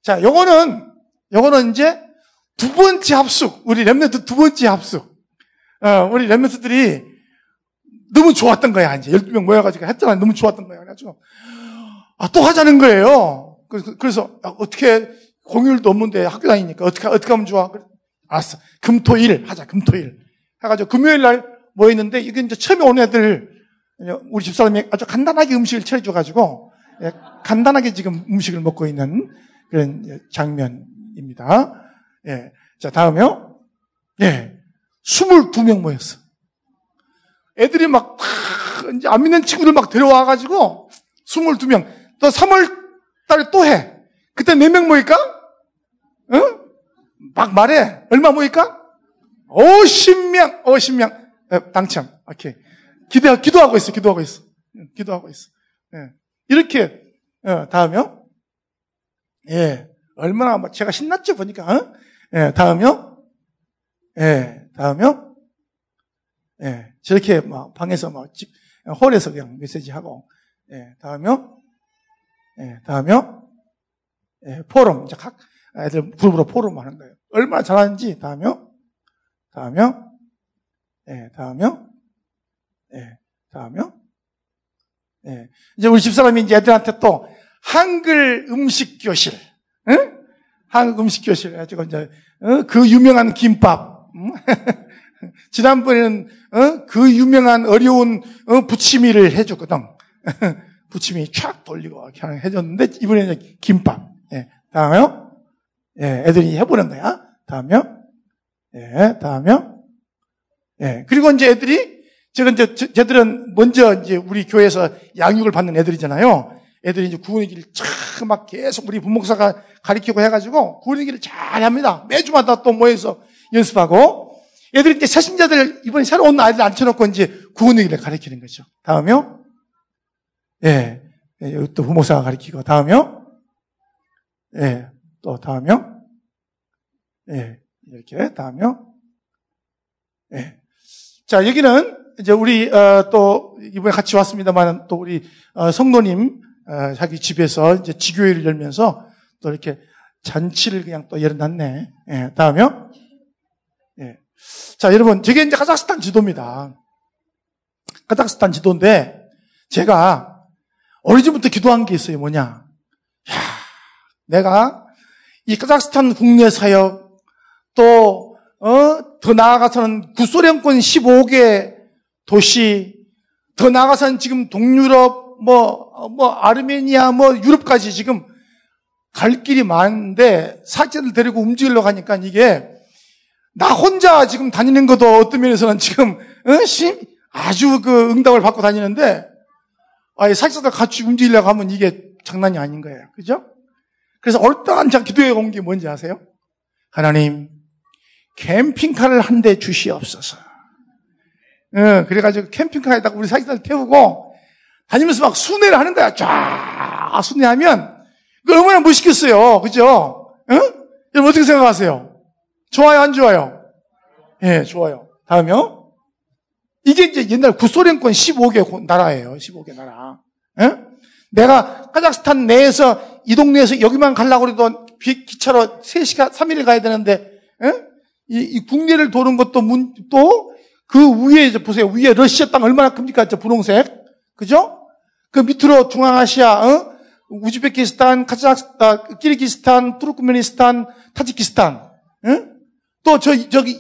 자, 요거는, 요거는 이제 두 번째 합숙. 우리 Remnant 두 번째 합숙. 어, 우리 Remnant들이 너무 좋았던 거야, 이제. 12명 모여가지고 했잖아. 너무 좋았던 거야. 그래가지고, 아, 또 하자는 거예요. 그래서, 아, 어떻게, 공휴일도 없는데 학교 다니니까 어떻게, 어떻게 하면 좋아? 그래, 알았어. 금 토 일 하자, 금 토 일. 해가지고 금요일 날 모였는데, 이게 이제 처음에 온 애들, 우리 집사람이 아주 간단하게 음식을 차려줘가지고, 예, 간단하게 지금 음식을 먹고 있는 그런 장면입니다. 예. 자, 다음에요. 예. 22명 모였어. 애들이 막, 이제 안 믿는 친구들 막 데려와가지고, 22명. 또 3월 달에 또 해. 그때 몇 명 모일까? 응? 막 말해. 얼마 모일까? 50명, 50명. 예, 당첨. 오케이. 기대, 기도하고 있어, 기도하고 있어. 기도하고 있어. 예. 이렇게, 어, 다음에요. 예. 얼마나 뭐 제가 신났죠 보니까. 어? 예. 다음요. 예. 다음요. 예. 저렇게 막 방에서 막 집, 홀에서 그냥 메시지 하고. 예. 다음요. 예. 다음요. 예. 포럼 이제 각 애들 그룹으로 포럼 하는 거예요. 얼마나 잘하는지 다음요. 다음요. 예. 다음요. 예. 다음요. 예. 이제 우리 집사람이 이제 애들한테 또 한글 음식 교실, 응? 한국 음식 교실 해가지고 이제 어? 그 유명한 김밥. 응? 지난번에는 어? 그 유명한 어려운 어? 부치미를 해줬거든. 부침이 촥 돌리고 그냥 해줬는데 이번에는 김밥. 예. 다음에요. 예, 애들이 해보는 거야. 다음에요. 예, 다음에요. 예. 그리고 이제 애들이 제가 이제 쟤들은 먼저 이제 우리 교회에서 양육을 받는 애들이잖아요. 애들이 이제 구원의 길을 쫙막 계속 우리 부목사가 가르치고 해가지고 구원의 길을 잘 합니다. 매주마다 또 모여서 연습하고 애들이 이제 새신자들 이번에 새로 온 아이들 앉혀놓고 이제 구원의 길을 가르치는 거죠. 다음에요. 예. 예 또 부목사가 가르치고 다음에요. 예. 또 다음에요. 예. 이렇게 다음에요. 예. 자, 여기는 이제 우리 어, 또 이번에 같이 왔습니다만 또 우리 어, 성도님 어, 자기 집에서 이제 지교회를 열면서 또 이렇게 잔치를 그냥 또 열어놨네. 예, 다음에요. 예. 자, 여러분, 저게 이제 카자흐스탄 지도입니다. 카자흐스탄 지도인데 제가 어리전부터 기도한 게 있어요. 뭐냐? 야, 내가 이 카자흐스탄 국내 사역 또 어, 더 나아가서는 구소련권 15개 도시, 더 나아가서는 지금 동유럽, 뭐, 뭐, 아르메니아, 뭐, 유럽까지 지금 갈 길이 많은데, 사제들 데리고 움직이려고 하니까 이게, 나 혼자 지금 다니는 것도 어떤 면에서는 지금, 어? 심, 아주 그 응답을 받고 다니는데, 아, 사제들 같이 움직이려고 하면 이게 장난이 아닌 거예요. 그죠? 그래서 얼떨한 자 기도해 온 게 뭔지 아세요? 하나님, 캠핑카를 한 대 주시옵소서. 어, 그래가지고 캠핑카에다가 우리 사기들 태우고 다니면서 막 순회를 하는 거야. 쫙 순회하면 그 얼마나 멋있겠어요. 그죠? 응? 여러분 어떻게 생각하세요? 좋아요, 안 좋아요? 예, 네, 좋아요. 다음요. 이게 이제 옛날 구소련권 15개 나라예요. 15개 나라. 예? 내가 카자흐스탄 내에서 이 동네에서 여기만 가려고 해도 기차로 3시간, 3일을 가야 되는데, 예? 이, 이 국내를 도는 것도 문, 또 그 위에 이제 보세요. 위에 러시아 땅 얼마나 큽니까? 저 분홍색. 그죠? 그 밑으로 중앙아시아, 어? 우즈베키스탄, 카자흐스탄, 키르기스탄, 투르크메니스탄, 타지키스탄. 응? 또 저, 저기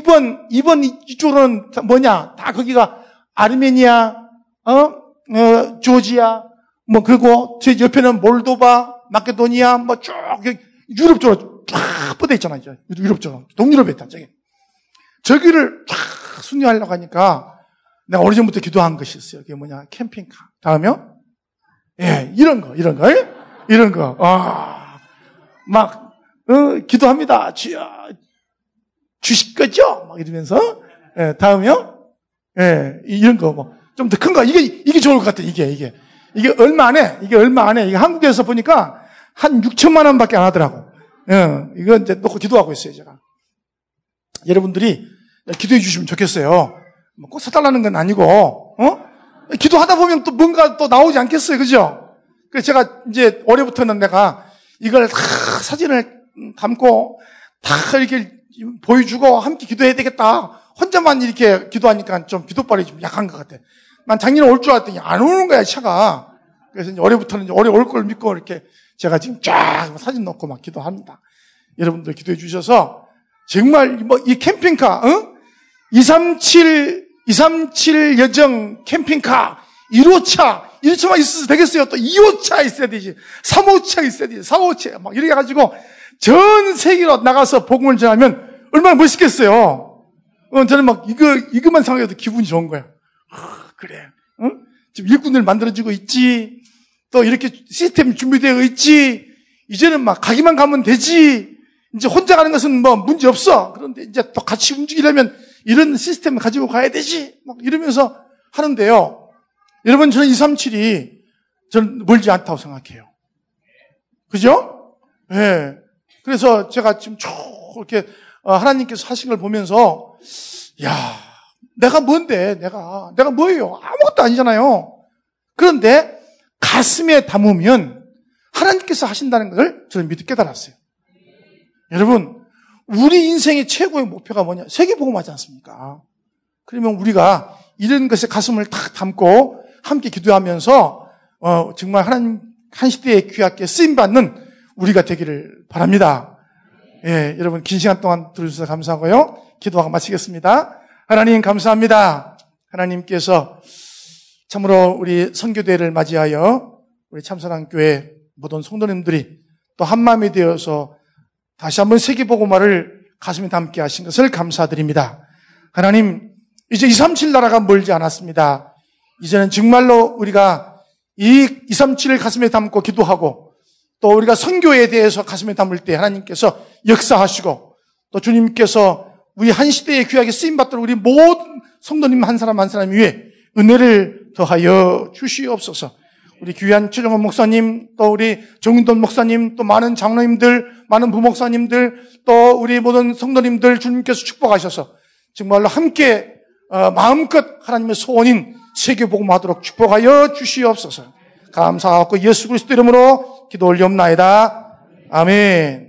2번, 2번 이쪽으로는 뭐냐? 다 거기가 아르메니아, 어? 어, 조지아, 뭐, 그리고 저 옆에는 몰도바, 마케도니아, 뭐 쭉, 유럽 쪽으로 쫙 뻗어 있잖아요. 유럽 쪽으로. 동유럽에 있다, 저기. 저기를 쫙 순회하려고 하니까 내가 오래전부터 기도한 것이 있어요. 그게 뭐냐? 캠핑카. 다음에요? 예, 이런 거, 이런 거, 예? 이런 거. 아, 막, 어, 기도합니다. 주여, 주실 거죠? 막 이러면서. 예, 다음에요? 예, 이런 거, 뭐. 좀 더 큰 거. 이게, 이게 좋을 것 같아, 이게, 이게. 이게 얼마 안 해. 이게 얼마 안 해. 이게 한국에서 보니까 한 6천만 원 밖에 안 하더라고. 예, 이거 이제 놓고 기도하고 있어요, 제가. 여러분들이 기도해 주시면 좋겠어요. 뭐꼭 사달라는 건 아니고, 어? 기도하다 보면 또 뭔가 또 나오지 않겠어요. 그죠? 그래서 제가 이제 올해부터는 내가 이걸 다 사진을 담고 다 이렇게 보여주고 함께 기도해야 되겠다. 혼자만 이렇게 기도하니까 좀 기도발이 좀 약한 것 같아. 난 작년에 올 줄 알았더니 안 오는 거야, 차가. 그래서 이제 올해부터는 이제 올해 올 걸 믿고 이렇게 제가 지금 쫙 사진 넣고 막 기도합니다. 여러분들 기도해 주셔서 정말 뭐 이 캠핑카, 어? 237, 237 여정 캠핑카 1호차, 1호차만 있어도 되겠어요. 또 2호차 있어야 되지. 3호차 있어야 되지. 4호차. 막 이렇게 해가지고 전 세계로 나가서 복음을 전하면 얼마나 멋있겠어요. 어, 저는 막 이거, 이것만 생각해도 기분이 좋은 거야. 아, 그래. 응? 지금 일꾼들 만들어지고 있지. 또 이렇게 시스템 준비되어 있지. 이제는 막 가기만 가면 되지. 이제 혼자 가는 것은 뭐 문제 없어. 그런데 이제 또 같이 움직이려면 이런 시스템을 가지고 가야 되지. 막 이러면서 하는데요. 여러분, 저는 237이 저는 멀지 않다고 생각해요. 그죠? 예. 네. 그래서 제가 지금 쭉 이렇게 어, 하나님께서 하신 걸 보면서, 야, 내가 뭔데, 내가, 내가 뭐예요? 아무것도 아니잖아요. 그런데 가슴에 담으면 하나님께서 하신다는 것을 저는 믿어 깨달았어요. 여러분, 우리 인생의 최고의 목표가 뭐냐? 세계복음하지 않습니까? 그러면 우리가 이런 것에 가슴을 탁 담고 함께 기도하면서 어, 정말 하나님 한 시대에 귀하게 쓰임 받는 우리가 되기를 바랍니다. 예, 여러분 긴 시간 동안 들어주셔서 감사하고요. 기도하고 마치겠습니다. 하나님 감사합니다. 하나님께서 참으로 우리 선교대회를 맞이하여 우리 참사랑교회 모든 성도님들이 또 한마음이 되어서 다시 한번 세계보고말을 가슴에 담게 하신 것을 감사드립니다. 하나님, 이제 237 나라가 멀지 않았습니다. 이제는 정말로 우리가 이 237을 가슴에 담고 기도하고 또 우리가 선교에 대해서 가슴에 담을 때 하나님께서 역사하시고 또 주님께서 우리 한 시대에 귀하게 쓰임받도록 우리 모든 성도님 한 사람 한 사람 위에 은혜를 더하여 주시옵소서. 우리 귀한 최정원 목사님, 또 우리 정윤돈 목사님, 또 많은 장로님들, 많은 부목사님들, 또 우리 모든 성도님들 주님께서 축복하셔서 정말로 함께 어, 마음껏 하나님의 소원인 세계복음하도록 축복하여 주시옵소서. 감사하고 예수 그리스도 이름으로 기도 올리옵나이다. 아멘.